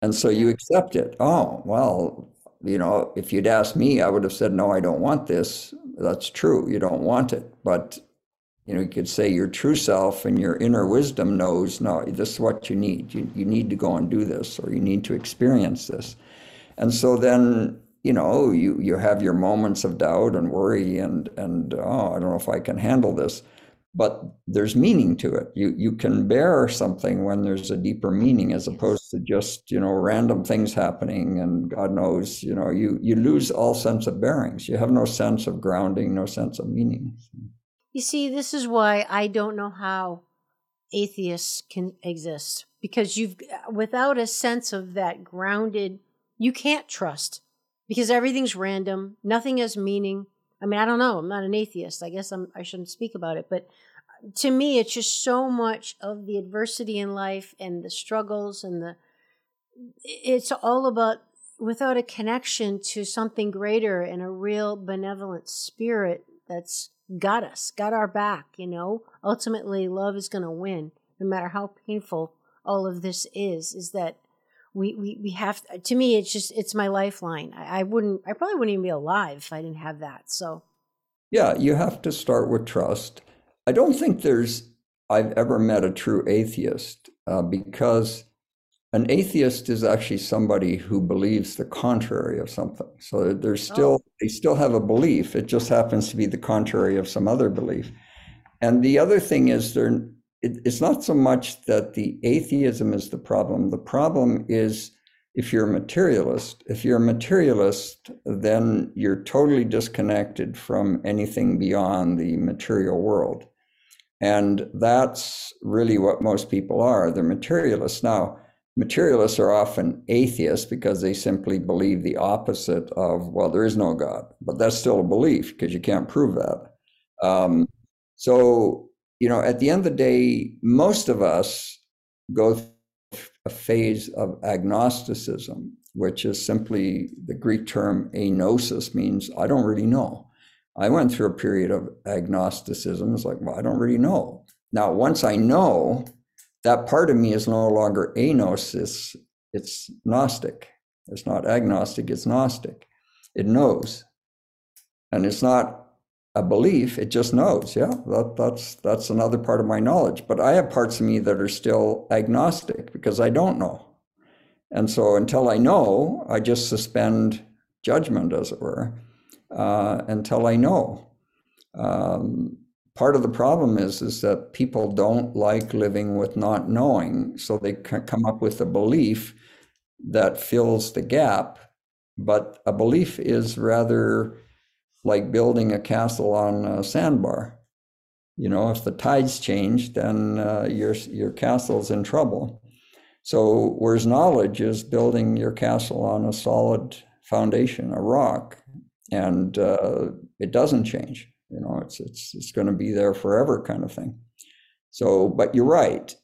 And so you accept it. Oh, well, you know, if you'd asked me, I would have said, no, I don't want this. That's true. You don't want it. But, you know, you could say your true self and your inner wisdom knows, no, this is what you need. You, you need to go and do this, or you need to experience this. And so then, you know, you, you have your moments of doubt and worry and, and, oh, I don't know if I can handle this. But there's meaning to it. You you can bear something when there's a deeper meaning, as opposed to just you know random things happening and God knows you know you you lose all sense of bearings. You have no sense of grounding, no sense of meaning. You see, this is why I don't know how atheists can exist because you've without a sense of that grounded, you can't trust because everything's random, nothing has meaning. I mean, I don't know. I'm not an atheist. I guess I'm, I shouldn't speak about it, but to me, it's just so much of the adversity in life and the struggles and the. It's all about without a connection to something greater and a real benevolent spirit that's got us, got our back, you know. Ultimately, love is going to win, no matter how painful all of this is. Is that we, we, we have, to me, it's just, it's my lifeline. I, I wouldn't, I probably wouldn't even be alive if I didn't have that. So, yeah, you have to start with trust I don't think there's I've ever met a true atheist uh, because an atheist is actually somebody who believes the contrary of something. So there's still oh. they still have a belief. It just happens to be the contrary of some other belief. And the other thing is there it, it's not so much that the atheism is the problem. The problem is if you're a materialist, if you're a materialist, then you're totally disconnected from anything beyond the material world. And that's really what most people are. They're materialists. Now, materialists are often atheists because they simply believe the opposite of, well, there is no God. But that's still a belief because you can't prove that. Um, so, you know, at the end of the day, most of us go through a phase of agnosticism, which is simply the Greek term agnosis means I don't really know. I went through a period of agnosticism. It's like, well, I don't really know. Now, once I know, that part of me is no longer agnosis, it's Gnostic. It's not agnostic, it's Gnostic. It knows. And it's not a belief, it just knows. Yeah, that, that's that's another part of my knowledge. But I have parts of me that are still agnostic because I don't know. And so until I know, I just suspend judgment, as it were uh, until I know. Um, part of the problem is is that people don't like living with not knowing, so they come up with a belief that fills the gap. But a belief is rather like building a castle on a sandbar. You know, if the tides change, then uh, your your castle's in trouble. So, whereas knowledge is building your castle on a solid foundation, a rock, and uh, it doesn't change. You know, it's it's it's going to be there forever, kind of thing. So, but you're right.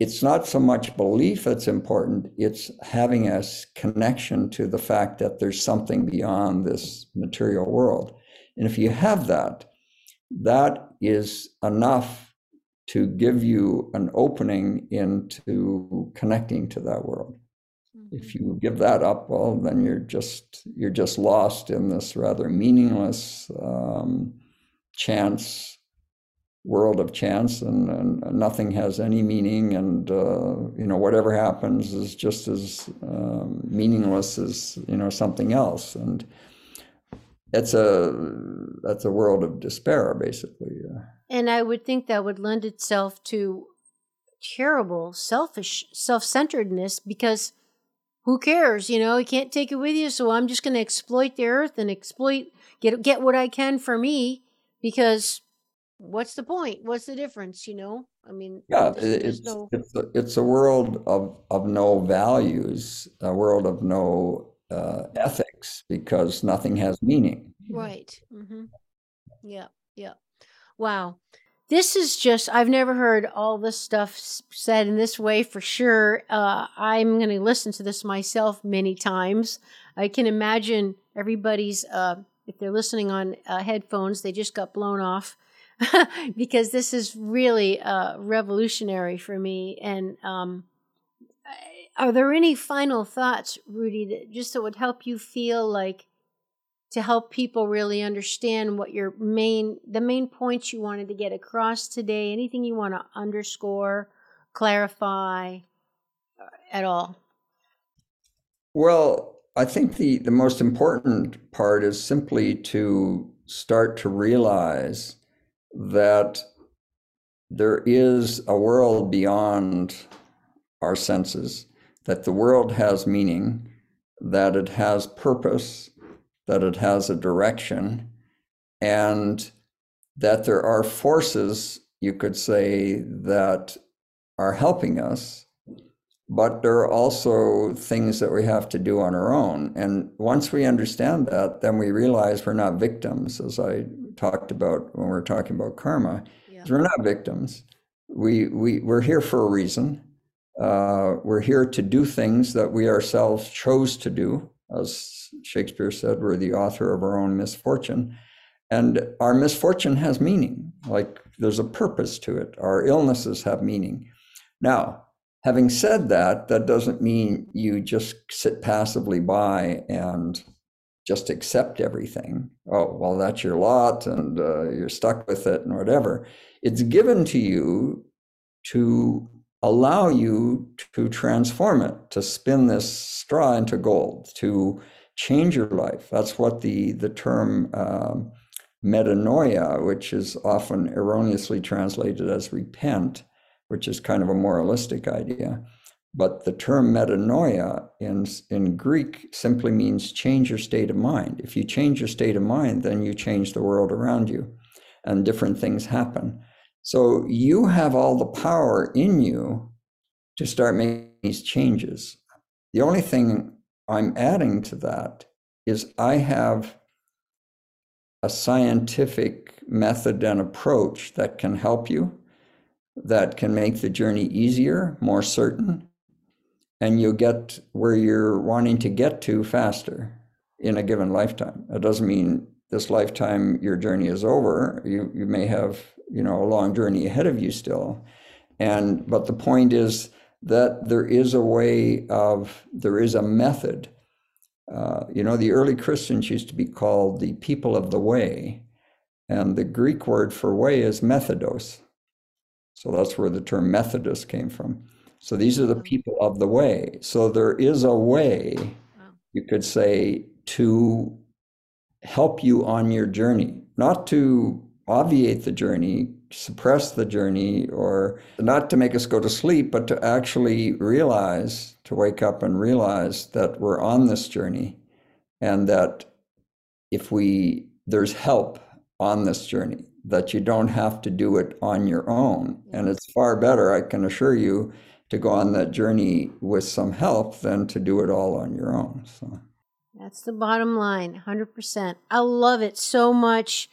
It's not so much belief that's important; it's having a connection to the fact that there's something beyond this material world. And if you have that, that is enough to give you an opening into connecting to that world if you give that up, well, then you're just you're just lost in this rather meaningless um, chance world of chance, and, and, nothing has any meaning, and uh, you know whatever happens is just as um, meaningless as you know something else, and it's a that's a world of despair, basically. And I would think that would lend itself to terrible selfish self-centeredness because who cares? You know, you can't take it with you, so I'm just going to exploit the earth and exploit get get what I can for me because what's the point? What's the difference? You know, I mean, yeah, there's, it's there's no... it's, a, it's a world of of no values, a world of no uh, ethics because nothing has meaning. Right. Mm-hmm. Yeah. Yeah. Wow this is just i've never heard all this stuff said in this way for sure. Uh, i'm going to listen to this myself many times. I can imagine everybody's uh, if they're listening on uh, headphones they just got blown off *laughs* because this is really uh, revolutionary for me. And um, are there any final thoughts Rudi that just that would help you feel like to help people really understand what your main the main points you wanted to get across today. Anything you want to underscore clarify uh, at all? Well i think the the most important part is simply to start to realize that there is a world beyond our senses, that the world has meaning, that it has purpose, that it has a direction, and that there are forces, you could say, that are helping us, but there are also things that we have to do on our own. And once we understand that, then we realize we're not victims, as I talked about when we are talking about karma. Yeah. We're not victims. We, we, we're here for a reason. Uh, we're here to do things that we ourselves chose to do. As Shakespeare said, we're the author of our own misfortune. And our misfortune has meaning, like there's a purpose to it. Our illnesses have meaning. Now, having said that, that doesn't mean you just sit passively by and just accept everything. Oh, well, that's your lot and uh, you're stuck with it and whatever. It's given to you to allow you to transform it, to spin this straw into gold, to change your life. That's what the, the term um, metanoia, which is often erroneously translated as repent, which is kind of a moralistic idea. But the term metanoia in, in Greek simply means change your state of mind. If you change your state of mind, then you change the world around you and different things happen. So you have all the power in you to start making these changes. The only thing I'm adding to that is I have a scientific method and approach that can help you, that can make the journey easier, more certain, and you'll get where you're wanting to get to faster in a given lifetime. It doesn't mean this lifetime your journey is over. You you may have you know a long journey ahead of you still, and but the point is that there is a way of there is a method. Uh, you know, the early Christians used to be called the people of the way, and the Greek word for way is methodos. So that's where the term Methodist came from. So these are the people of the way. So there is a way, you could say, to help you on your journey, not to obviate the journey, suppress the journey, or not to make us go to sleep, but to actually realize, to wake up and realize that we're on this journey and that if we, there's help on this journey, that you don't have to do it on your own. And it's far better, I can assure you, to go on that journey with some help than to do it all on your own. So that's the bottom line, 100%. I love it so much.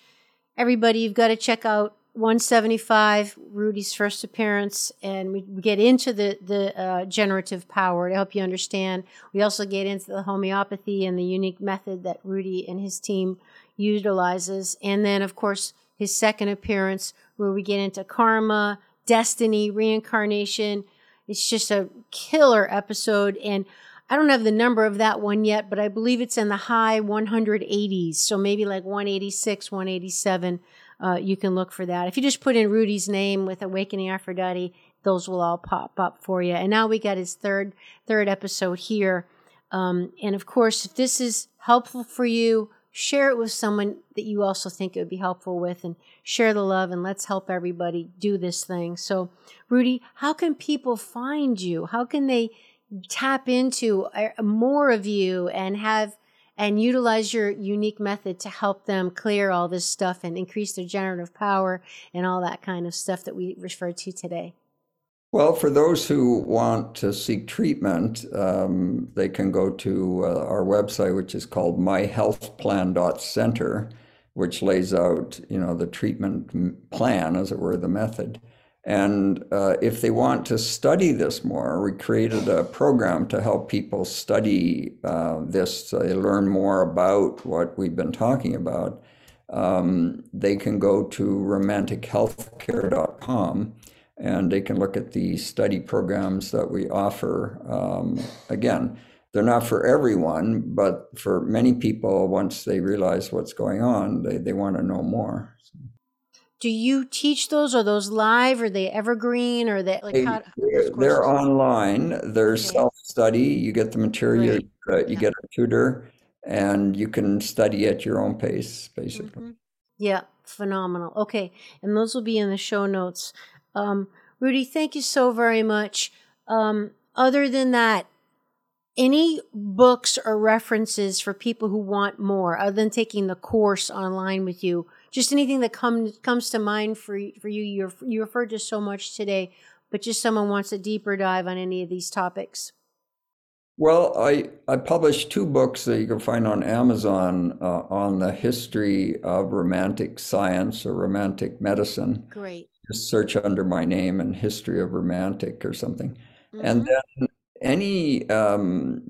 Everybody, you've got to check out 175, Rudi's first appearance, and we get into the the uh, generative power to help you understand. We also get into the homeopathy and the unique method that Rudi and his team utilizes, and then of course his second appearance, where we get into karma, destiny, reincarnation, it's just a killer episode. And I don't have the number of that one yet, but I believe it's in the high 180s. So maybe like 186, 187. Uh, you can look for that. If you just put in Rudi's name with Awakening Aphrodite, those will all pop up for you. And now we got his third third episode here. Um, and of course, if this is helpful for you, share it with someone that you also think it would be helpful with and share the love and let's help everybody do this thing. So, Rudi, how can people find you? How can they tap into uh, more of you and have and utilize your unique method to help them clear all this stuff and increase their generative power and all that kind of stuff that we refer to today? Well, for those who want to seek treatment, um, they can go to uh, our website, which is called myhealthplan.center, which lays out, you know, the treatment plan, as it were, the method. And uh, if they want to study this more, we created a program to help people study uh, this, so they learn more about what we've been talking about. Um, they can go to romantichealthcare.com and they can look at the study programs that we offer. Um, again, they're not for everyone, but for many people, once they realize what's going on, they, they want to know more. Do you teach those? Are those live? Are they evergreen? Or they like they, how, they're, they're, online. They're okay. self study. You get the material. Right. Uh, you yeah. get a tutor, and you can study at your own pace, basically. Mm-hmm. Yeah, phenomenal. Okay, and those will be in the show notes. Um, Rudi, thank you so very much. Um, other than that, any books or references for people who want more, other than taking the course online with you? Just anything that comes comes to mind for for you. You you referred to so much today, but just someone wants a deeper dive on any of these topics. Well, I, I published two books that you can find on Amazon uh, on the history of romantic science or romantic medicine. Great. Just search under my name and history of romantic or something. Mm-hmm. And then any um,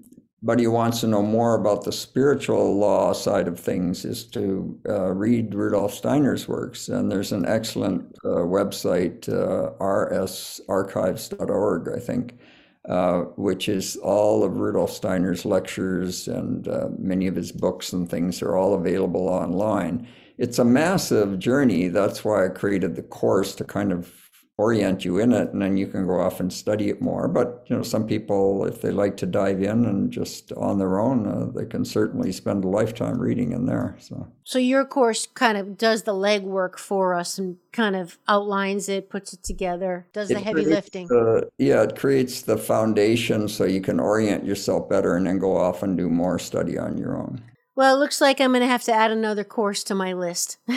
anybody he wants to know more about the spiritual law side of things is to uh, read Rudolf Steiner's works. And there's an excellent uh, website, uh, rsarchives.org, I think, uh, which is all of Rudolf Steiner's lectures and uh, many of his books and things are all available online. It's a massive journey. That's why I created the course to kind of orient you in it and then you can go off and study it more. But you know some people if they like to dive in and just on their own uh, they can certainly spend a lifetime reading in there so. So your course kind of does the legwork for us and kind of outlines it puts it together does it the heavy lifting. the, yeah it creates the foundation so you can orient yourself better and then go off and do more study on your own well, it looks like I'm going to have to add another course to my list. *laughs*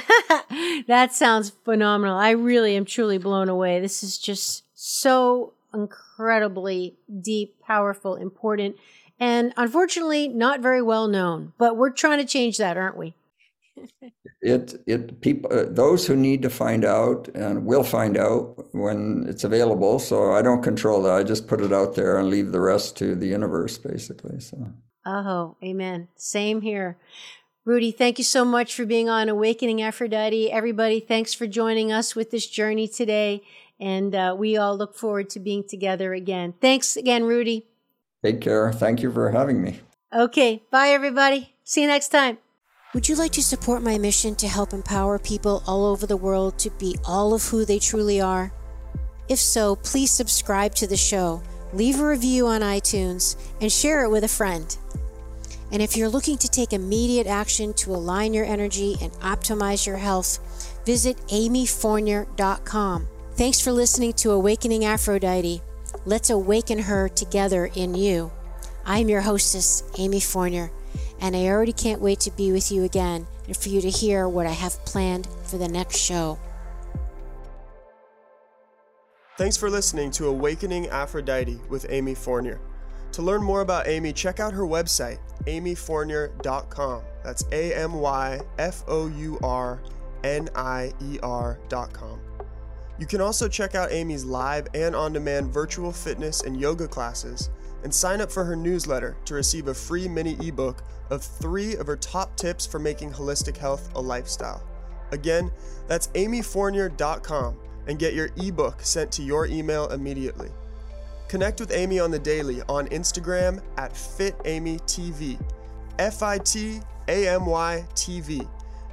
that sounds phenomenal. I really am truly blown away. This is just so incredibly deep, powerful, important, and unfortunately not very well known. But we're trying to change that, aren't we? *laughs* it it people uh, those who need to find out and will find out when it's available so i don't control that i just put it out there and leave the rest to the universe basically so Oh, amen. Same here. Rudi, thank you so much for being on Awakening Aphrodite. Everybody, thanks for joining us with this journey today. And uh, we all look forward to being together again. Thanks again, Rudi. Take care. Thank you for having me. Okay. Bye, everybody. See you next time. Would you like to support my mission to help empower people all over the world to be all of who they truly are? If so, please subscribe to the show leave a review on iTunes, and share it with a friend. And if you're looking to take immediate action to align your energy and optimize your health, visit amyfournier.com. Thanks for listening to Awakening Aphrodite. Let's awaken her together in you. I'm your hostess, Amy Fournier, and I already can't wait to be with you again and for you to hear what I have planned for the next show. Thanks for listening to Awakening Aphrodite with Amy Fournier. To learn more about Amy, check out her website, amyfournier.com. That's A M Y F O U R N I E R.com. You can also check out Amy's live and on demand virtual fitness and yoga classes and sign up for her newsletter to receive a free mini ebook of three of her top tips for making holistic health a lifestyle. Again, that's amyfournier.com and get your ebook sent to your email immediately. Connect with Amy on the daily on Instagram at FitAmyTV, F I T A M Y TV,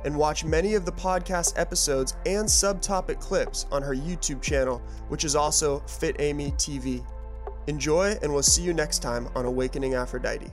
and watch many of the podcast episodes and subtopic clips on her YouTube channel, which is also Fit Amy TV. Enjoy, and we'll see you next time on Awakening Aphrodite.